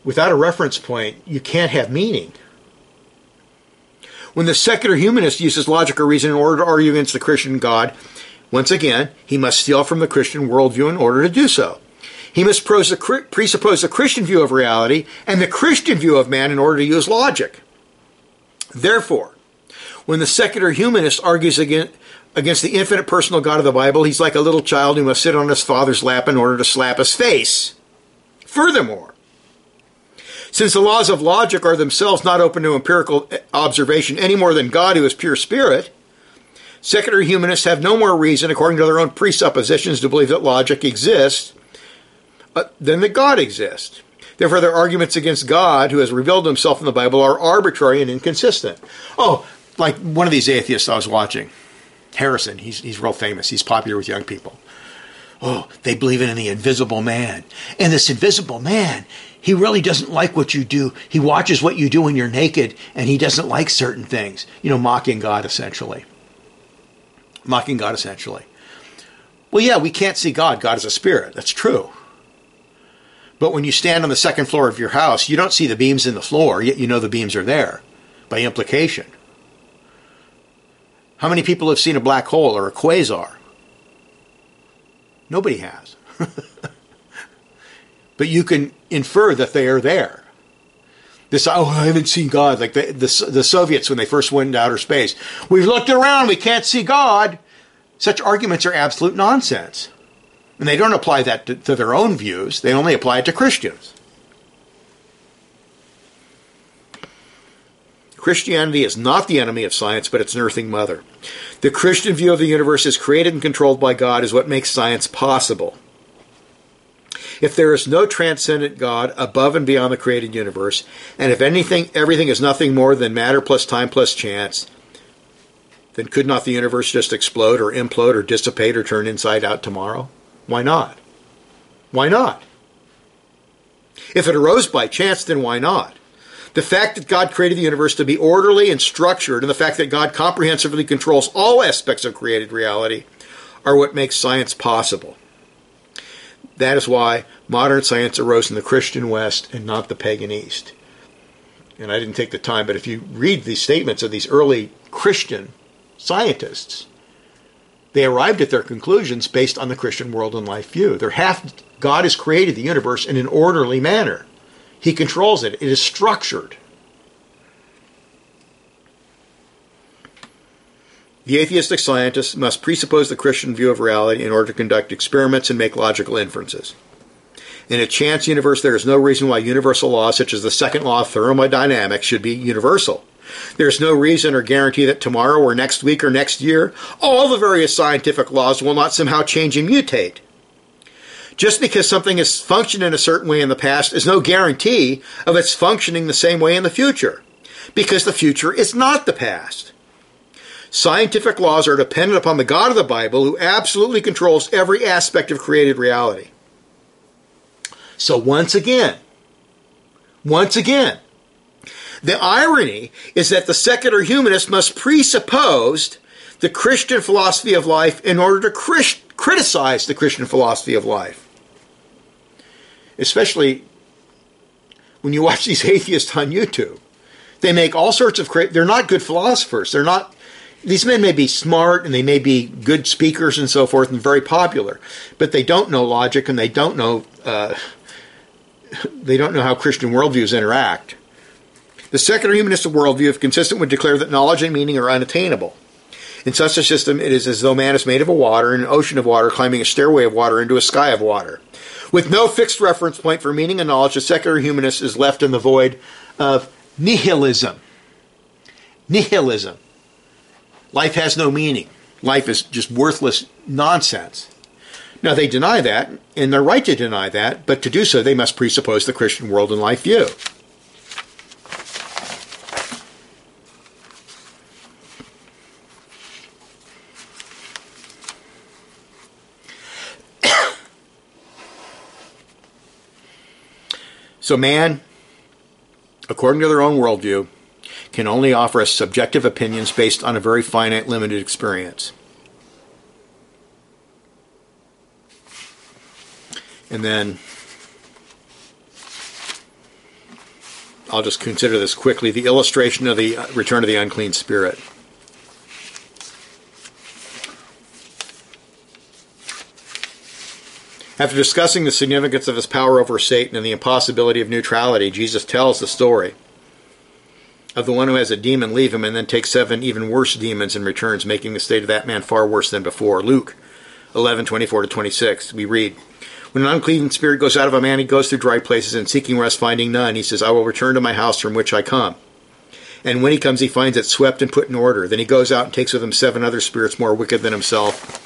Speaker 1: without a reference point, you can't have meaning. When the secular humanist uses logic or reason in order to argue against the Christian God, once again, he must steal from the Christian worldview in order to do so. He must presuppose the Christian view of reality and the Christian view of man in order to use logic. Therefore, when the secular humanist argues against, against the infinite personal God of the Bible, he's like a little child who must sit on his father's lap in order to slap his face. Furthermore, since the laws of logic are themselves not open to empirical observation any more than God, who is pure spirit, secular humanists have no more reason, according to their own presuppositions, to believe that logic exists uh, than that God exists. Therefore, their arguments against God, who has revealed himself in the Bible, are arbitrary and inconsistent. Oh, like one of these atheists I was watching, Harrison, he's, he's real famous. He's popular with young people. Oh, they believe in the invisible man. And this invisible man, he really doesn't like what you do. He watches what you do when you're naked and he doesn't like certain things. You know, mocking God essentially. Mocking God essentially. Well, yeah, we can't see God. God is a spirit. That's true. But when you stand on the second floor of your house, you don't see the beams in the floor, yet you know the beams are there by implication. How many people have seen a black hole or a quasar? Nobody has. [LAUGHS] but you can infer that they are there. This, oh, I haven't seen God. Like the, the, the Soviets when they first went into outer space. We've looked around, we can't see God. Such arguments are absolute nonsense. And they don't apply that to, to their own views, they only apply it to Christians. Christianity is not the enemy of science, but its nursing mother. The Christian view of the universe is created and controlled by God is what makes science possible. If there is no transcendent God above and beyond the created universe, and if anything, everything is nothing more than matter plus time plus chance, then could not the universe just explode or implode or dissipate or turn inside out tomorrow? Why not? Why not? If it arose by chance, then why not? The fact that God created the universe to be orderly and structured, and the fact that God comprehensively controls all aspects of created reality, are what makes science possible. That is why modern science arose in the Christian West and not the pagan East. And I didn't take the time, but if you read these statements of these early Christian scientists, they arrived at their conclusions based on the Christian world and life view. They're half God has created the universe in an orderly manner. He controls it. It is structured. The atheistic scientist must presuppose the Christian view of reality in order to conduct experiments and make logical inferences. In a chance universe, there is no reason why universal laws such as the second law of thermodynamics should be universal. There's no reason or guarantee that tomorrow or next week or next year, all the various scientific laws will not somehow change and mutate. Just because something has functioned in a certain way in the past is no guarantee of its functioning the same way in the future, because the future is not the past. Scientific laws are dependent upon the God of the Bible who absolutely controls every aspect of created reality. So once again, once again, the irony is that the secular humanist must presuppose the Christian philosophy of life in order to criticize the Christian philosophy of life. Especially when you watch [LAUGHS] these atheists on YouTube. They make all sorts of cra- they're not good philosophers. They're not these men may be smart and they may be good speakers and so forth and very popular, but they don't know logic and they don't know uh, [LAUGHS] they don't know how Christian worldviews interact. The secular humanistic worldview, if consistent, would declare that knowledge and meaning are unattainable. In such a system, it is as though man is made of a water an ocean of water, climbing a stairway of water into a sky of water. With no fixed reference point for meaning and knowledge, the secular humanist is left in the void of nihilism. Nihilism. Life has no meaning. Life is just worthless nonsense. Now, they deny that, and they're right to deny that, but to do so, they must presuppose the Christian world and life view. So, man, according to their own worldview, can only offer us subjective opinions based on a very finite, limited experience. And then I'll just consider this quickly the illustration of the uh, return of the unclean spirit. After discussing the significance of his power over Satan and the impossibility of neutrality, Jesus tells the story of the one who has a demon leave him and then takes seven even worse demons and returns, making the state of that man far worse than before. Luke 11, 24 to 26. We read, When an unclean spirit goes out of a man, he goes through dry places and seeking rest, finding none. He says, I will return to my house from which I come. And when he comes, he finds it swept and put in order. Then he goes out and takes with him seven other spirits more wicked than himself.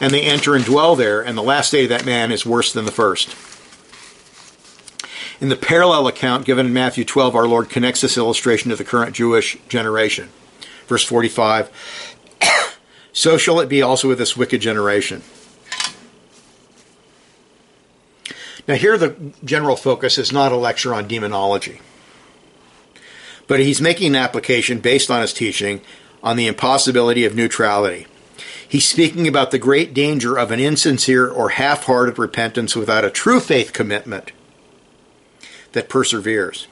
Speaker 1: And they enter and dwell there, and the last day of that man is worse than the first. In the parallel account given in Matthew 12, our Lord connects this illustration to the current Jewish generation. Verse 45 [COUGHS] So shall it be also with this wicked generation. Now, here the general focus is not a lecture on demonology, but he's making an application based on his teaching on the impossibility of neutrality. He's speaking about the great danger of an insincere or half hearted repentance without a true faith commitment that perseveres.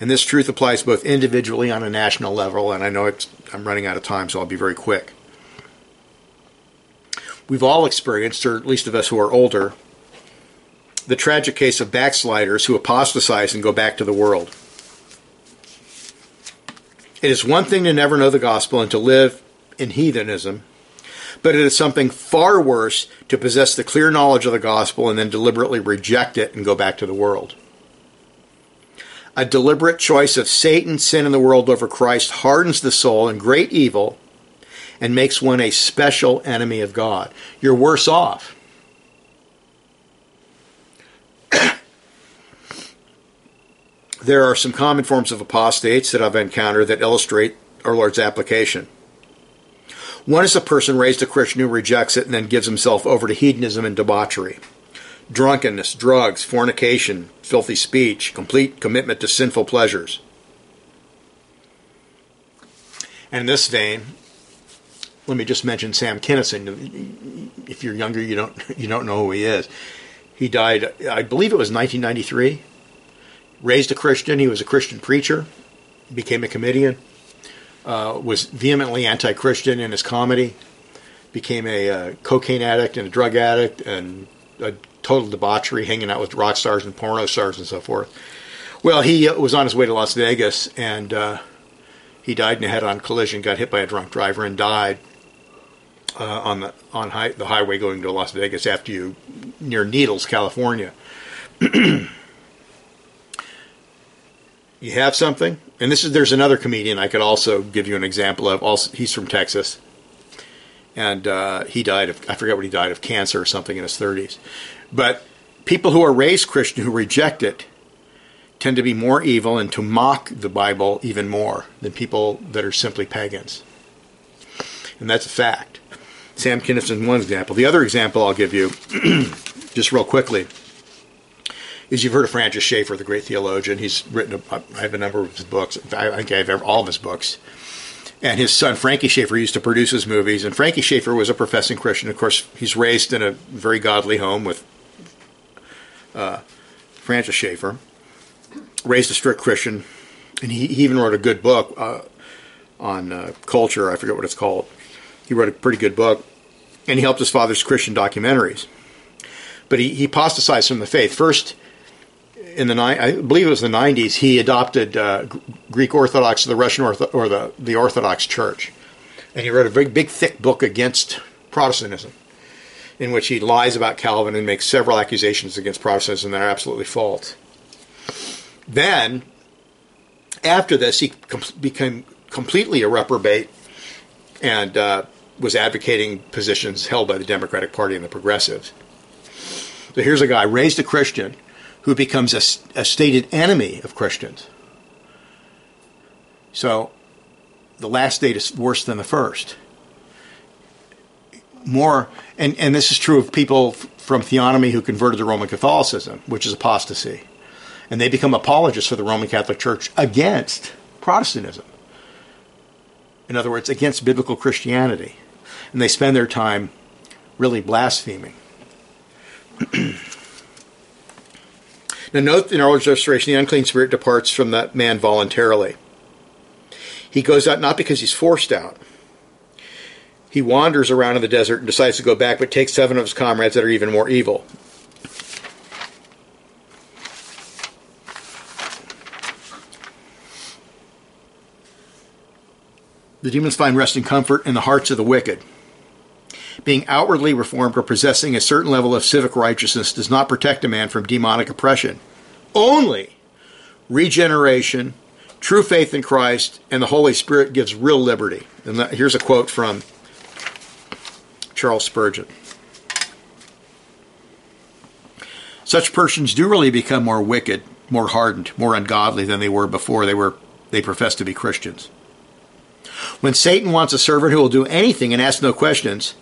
Speaker 1: And this truth applies both individually on a national level, and I know I'm running out of time, so I'll be very quick. We've all experienced, or at least of us who are older, the tragic case of backsliders who apostatize and go back to the world. It is one thing to never know the gospel and to live in heathenism, but it is something far worse to possess the clear knowledge of the gospel and then deliberately reject it and go back to the world. A deliberate choice of Satan, sin, in the world over Christ hardens the soul in great evil and makes one a special enemy of God. You're worse off. [COUGHS] there are some common forms of apostates that I've encountered that illustrate our Lord's application. One is a person raised a Christian who rejects it and then gives himself over to hedonism and debauchery drunkenness, drugs, fornication, filthy speech, complete commitment to sinful pleasures. And in this vein, let me just mention Sam Kinison. If you're younger, you don't you don't know who he is. He died, I believe it was 1993. Raised a Christian. He was a Christian preacher. Became a comedian. Uh, was vehemently anti-Christian in his comedy. Became a uh, cocaine addict and a drug addict and a total debauchery, hanging out with rock stars and porno stars and so forth. Well, he uh, was on his way to Las Vegas and uh, he died in a head-on collision, got hit by a drunk driver, and died uh, on the on high, the highway going to Las Vegas after you near Needles, California. [CLEARS THROAT] you have something, and this is there's another comedian I could also give you an example of. Also, he's from Texas, and uh, he died of I forget what he died of cancer or something in his 30s. But people who are raised Christian who reject it tend to be more evil and to mock the Bible even more than people that are simply pagans. And that's a fact. Sam Kinison, one example. The other example I'll give you, [CLEARS THROAT] just real quickly, is you've heard of Francis Schaeffer, the great theologian. He's written, a, I have a number of his books. I think I have all of his books. And his son, Frankie Schaeffer, used to produce his movies. And Frankie Schaeffer was a professing Christian. Of course, he's raised in a very godly home with uh, Francis Schaeffer, raised a strict Christian, and he, he even wrote a good book uh, on uh, culture. I forget what it's called. He wrote a pretty good book, and he helped his father's Christian documentaries. But he, he apostatized from the faith. First, in the I believe it was the 90s, he adopted uh, Greek Orthodox, the Russian Ortho- or the, the Orthodox Church, and he wrote a very big, thick book against Protestantism in which he lies about Calvin and makes several accusations against Protestantism and they're absolutely false. Then, after this, he com- became completely a reprobate and uh, was advocating positions held by the Democratic Party and the progressives. So here's a guy raised a Christian who becomes a, a stated enemy of Christians. So the last date is worse than the first more, and, and this is true of people from theonomy who converted to Roman Catholicism, which is apostasy. And they become apologists for the Roman Catholic Church against Protestantism. In other words, against biblical Christianity. And they spend their time really blaspheming. [CLEARS THROAT] now, note in our Lord's restoration, the unclean spirit departs from that man voluntarily. He goes out not because he's forced out, he wanders around in the desert and decides to go back, but takes seven of his comrades that are even more evil. The demons find rest and comfort in the hearts of the wicked. Being outwardly reformed or possessing a certain level of civic righteousness does not protect a man from demonic oppression. Only regeneration, true faith in Christ, and the Holy Spirit gives real liberty. And here's a quote from Charles Spurgeon. Such persons do really become more wicked, more hardened, more ungodly than they were before they were they professed to be Christians. When Satan wants a servant who will do anything and ask no questions,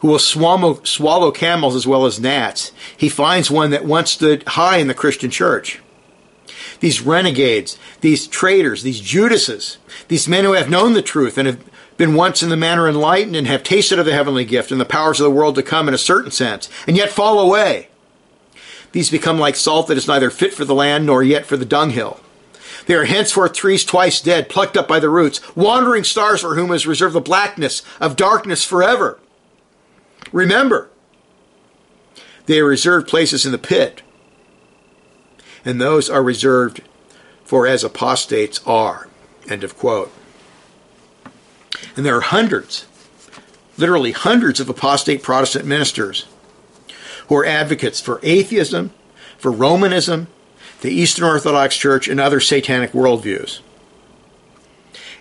Speaker 1: who will swallow, swallow camels as well as gnats, he finds one that once stood high in the Christian church. These renegades, these traitors, these Judases, these men who have known the truth and have been once in the manner enlightened and have tasted of the heavenly gift and the powers of the world to come in a certain sense, and yet fall away. These become like salt that is neither fit for the land nor yet for the dunghill. They are henceforth trees twice dead, plucked up by the roots, wandering stars for whom is reserved the blackness of darkness forever. Remember, they are reserved places in the pit, and those are reserved for as apostates are. End of quote. And there are hundreds, literally hundreds of apostate Protestant ministers who are advocates for atheism, for Romanism, the Eastern Orthodox Church, and other satanic worldviews.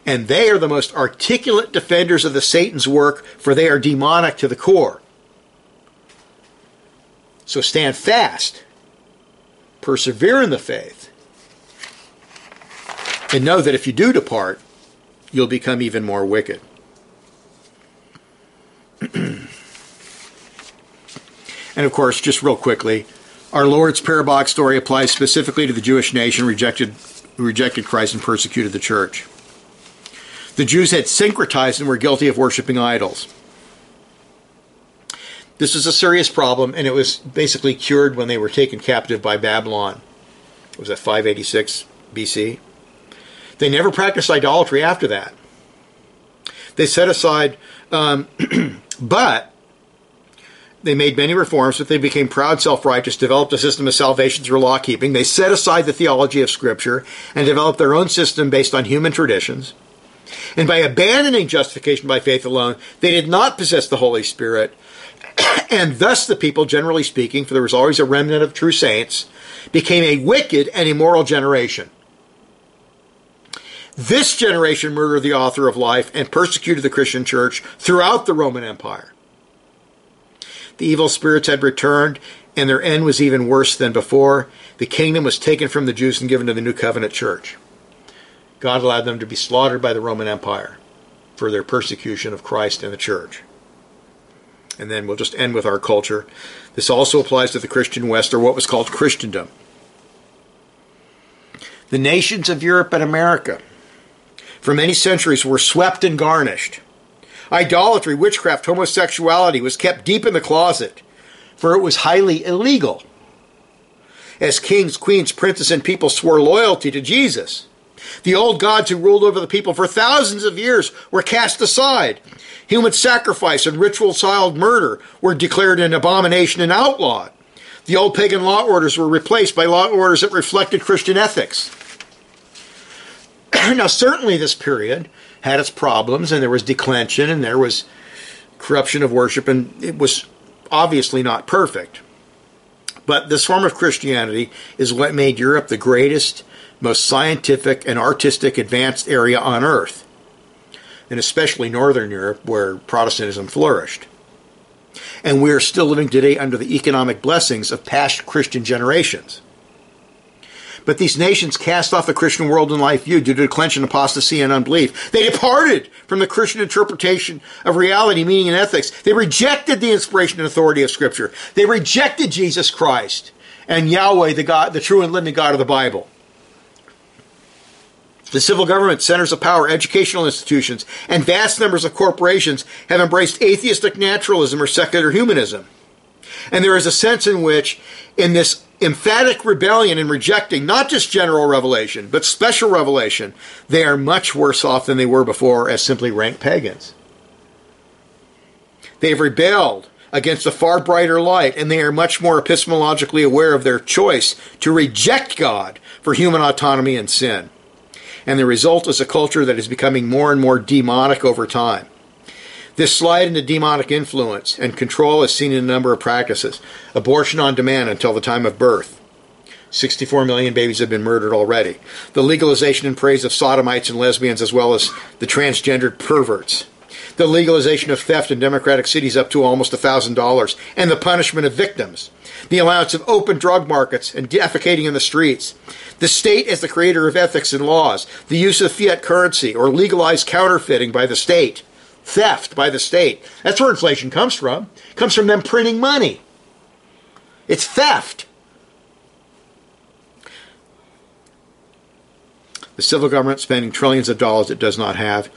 Speaker 1: And they are the most articulate defenders of the Satan's work, for they are demonic to the core. So stand fast, persevere in the faith, and know that if you do depart, you'll become even more wicked. [CLEARS THROAT] and of course, just real quickly, our Lord's parabolic story applies specifically to the Jewish nation rejected rejected Christ and persecuted the church. The Jews had syncretized and were guilty of worshiping idols. This was a serious problem, and it was basically cured when they were taken captive by Babylon. It was at 586 BC. They never practiced idolatry after that. They set aside, um, [CLEARS THROAT] but they made many reforms, but they became proud, self righteous, developed a system of salvation through law keeping. They set aside the theology of Scripture and developed their own system based on human traditions. And by abandoning justification by faith alone, they did not possess the Holy Spirit. [CLEARS THROAT] and thus the people, generally speaking, for there was always a remnant of true saints, became a wicked and immoral generation. This generation murdered the author of life and persecuted the Christian church throughout the Roman Empire. The evil spirits had returned, and their end was even worse than before. The kingdom was taken from the Jews and given to the New Covenant church. God allowed them to be slaughtered by the Roman Empire for their persecution of Christ and the church. And then we'll just end with our culture. This also applies to the Christian West, or what was called Christendom. The nations of Europe and America for many centuries were swept and garnished. Idolatry, witchcraft, homosexuality was kept deep in the closet, for it was highly illegal. As kings, queens, princes, and people swore loyalty to Jesus, the old gods who ruled over the people for thousands of years were cast aside. Human sacrifice and ritual styled murder were declared an abomination and outlawed. The old pagan law orders were replaced by law orders that reflected Christian ethics. [CLEARS THROAT] now, certainly, this period had its problems, and there was declension, and there was corruption of worship, and it was obviously not perfect. But this form of Christianity is what made Europe the greatest, most scientific, and artistic advanced area on earth, and especially Northern Europe, where Protestantism flourished. And we are still living today under the economic blessings of past Christian generations. But these nations cast off the Christian world and life view due to declension, apostasy, and unbelief. They departed from the Christian interpretation of reality, meaning, and ethics. They rejected the inspiration and authority of Scripture. They rejected Jesus Christ and Yahweh, the God, the true and living God of the Bible. The civil government, centers of power, educational institutions, and vast numbers of corporations have embraced atheistic naturalism or secular humanism. And there is a sense in which, in this emphatic rebellion in rejecting not just general revelation, but special revelation, they are much worse off than they were before as simply rank pagans. They have rebelled against a far brighter light, and they are much more epistemologically aware of their choice to reject God for human autonomy and sin. And the result is a culture that is becoming more and more demonic over time. This slide into demonic influence and control is seen in a number of practices. Abortion on demand until the time of birth. 64 million babies have been murdered already. The legalization and praise of sodomites and lesbians, as well as the transgendered perverts. The legalization of theft in democratic cities up to almost $1,000, and the punishment of victims. The allowance of open drug markets and defecating in the streets. The state as the creator of ethics and laws. The use of fiat currency or legalized counterfeiting by the state theft by the state. That's where inflation comes from. It comes from them printing money. It's theft. The civil government spending trillions of dollars it does not have.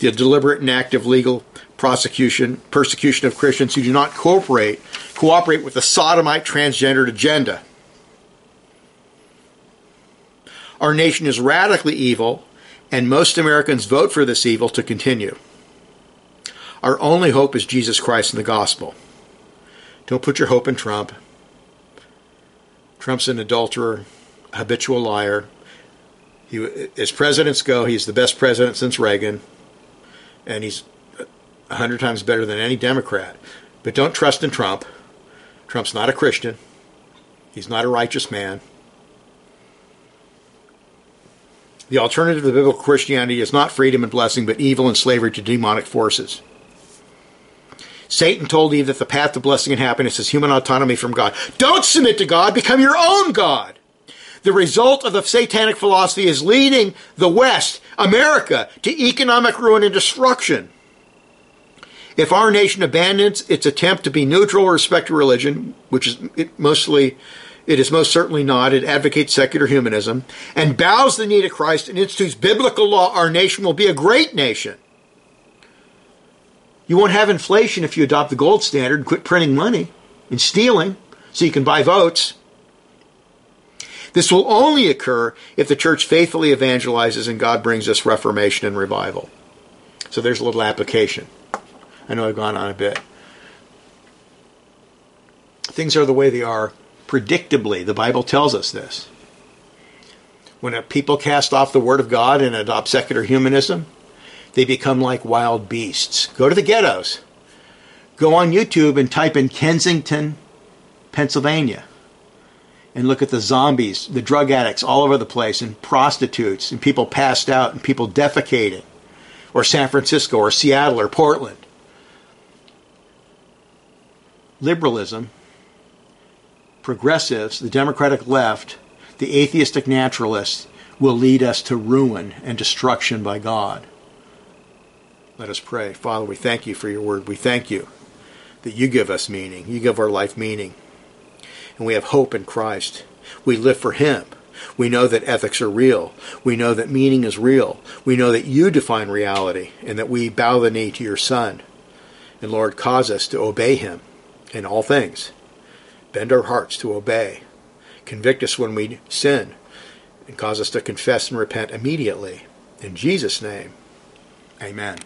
Speaker 1: The deliberate and active legal prosecution, persecution of Christians who do not cooperate, cooperate with the sodomite transgendered agenda. Our nation is radically evil, and most Americans vote for this evil to continue. Our only hope is Jesus Christ and the gospel. Don't put your hope in Trump. Trump's an adulterer, habitual liar. He, as presidents go, he's the best president since Reagan, and he's a hundred times better than any Democrat. But don't trust in Trump. Trump's not a Christian. He's not a righteous man. The alternative to biblical Christianity is not freedom and blessing, but evil and slavery to demonic forces. Satan told Eve that the path to blessing and happiness is human autonomy from God. Don't submit to God, become your own God. The result of the satanic philosophy is leading the West, America, to economic ruin and destruction. If our nation abandons its attempt to be neutral with respect to religion, which is mostly it is most certainly not. It advocates secular humanism and bows the knee to Christ and institutes biblical law. Our nation will be a great nation. You won't have inflation if you adopt the gold standard and quit printing money and stealing so you can buy votes. This will only occur if the church faithfully evangelizes and God brings us reformation and revival. So there's a little application. I know I've gone on a bit. Things are the way they are predictably. The Bible tells us this. When a people cast off the Word of God and adopt secular humanism, they become like wild beasts. Go to the ghettos. Go on YouTube and type in Kensington, Pennsylvania, and look at the zombies, the drug addicts all over the place, and prostitutes, and people passed out, and people defecating, or San Francisco, or Seattle, or Portland. Liberalism progressives, the Democratic left, the atheistic naturalists will lead us to ruin and destruction by God. Let us pray. Father, we thank you for your word. We thank you that you give us meaning. You give our life meaning. And we have hope in Christ. We live for Him. We know that ethics are real. We know that meaning is real. We know that you define reality and that we bow the knee to your Son. And Lord, cause us to obey Him in all things bend our hearts to obey, convict us when we sin, and cause us to confess and repent immediately. In Jesus' name, amen.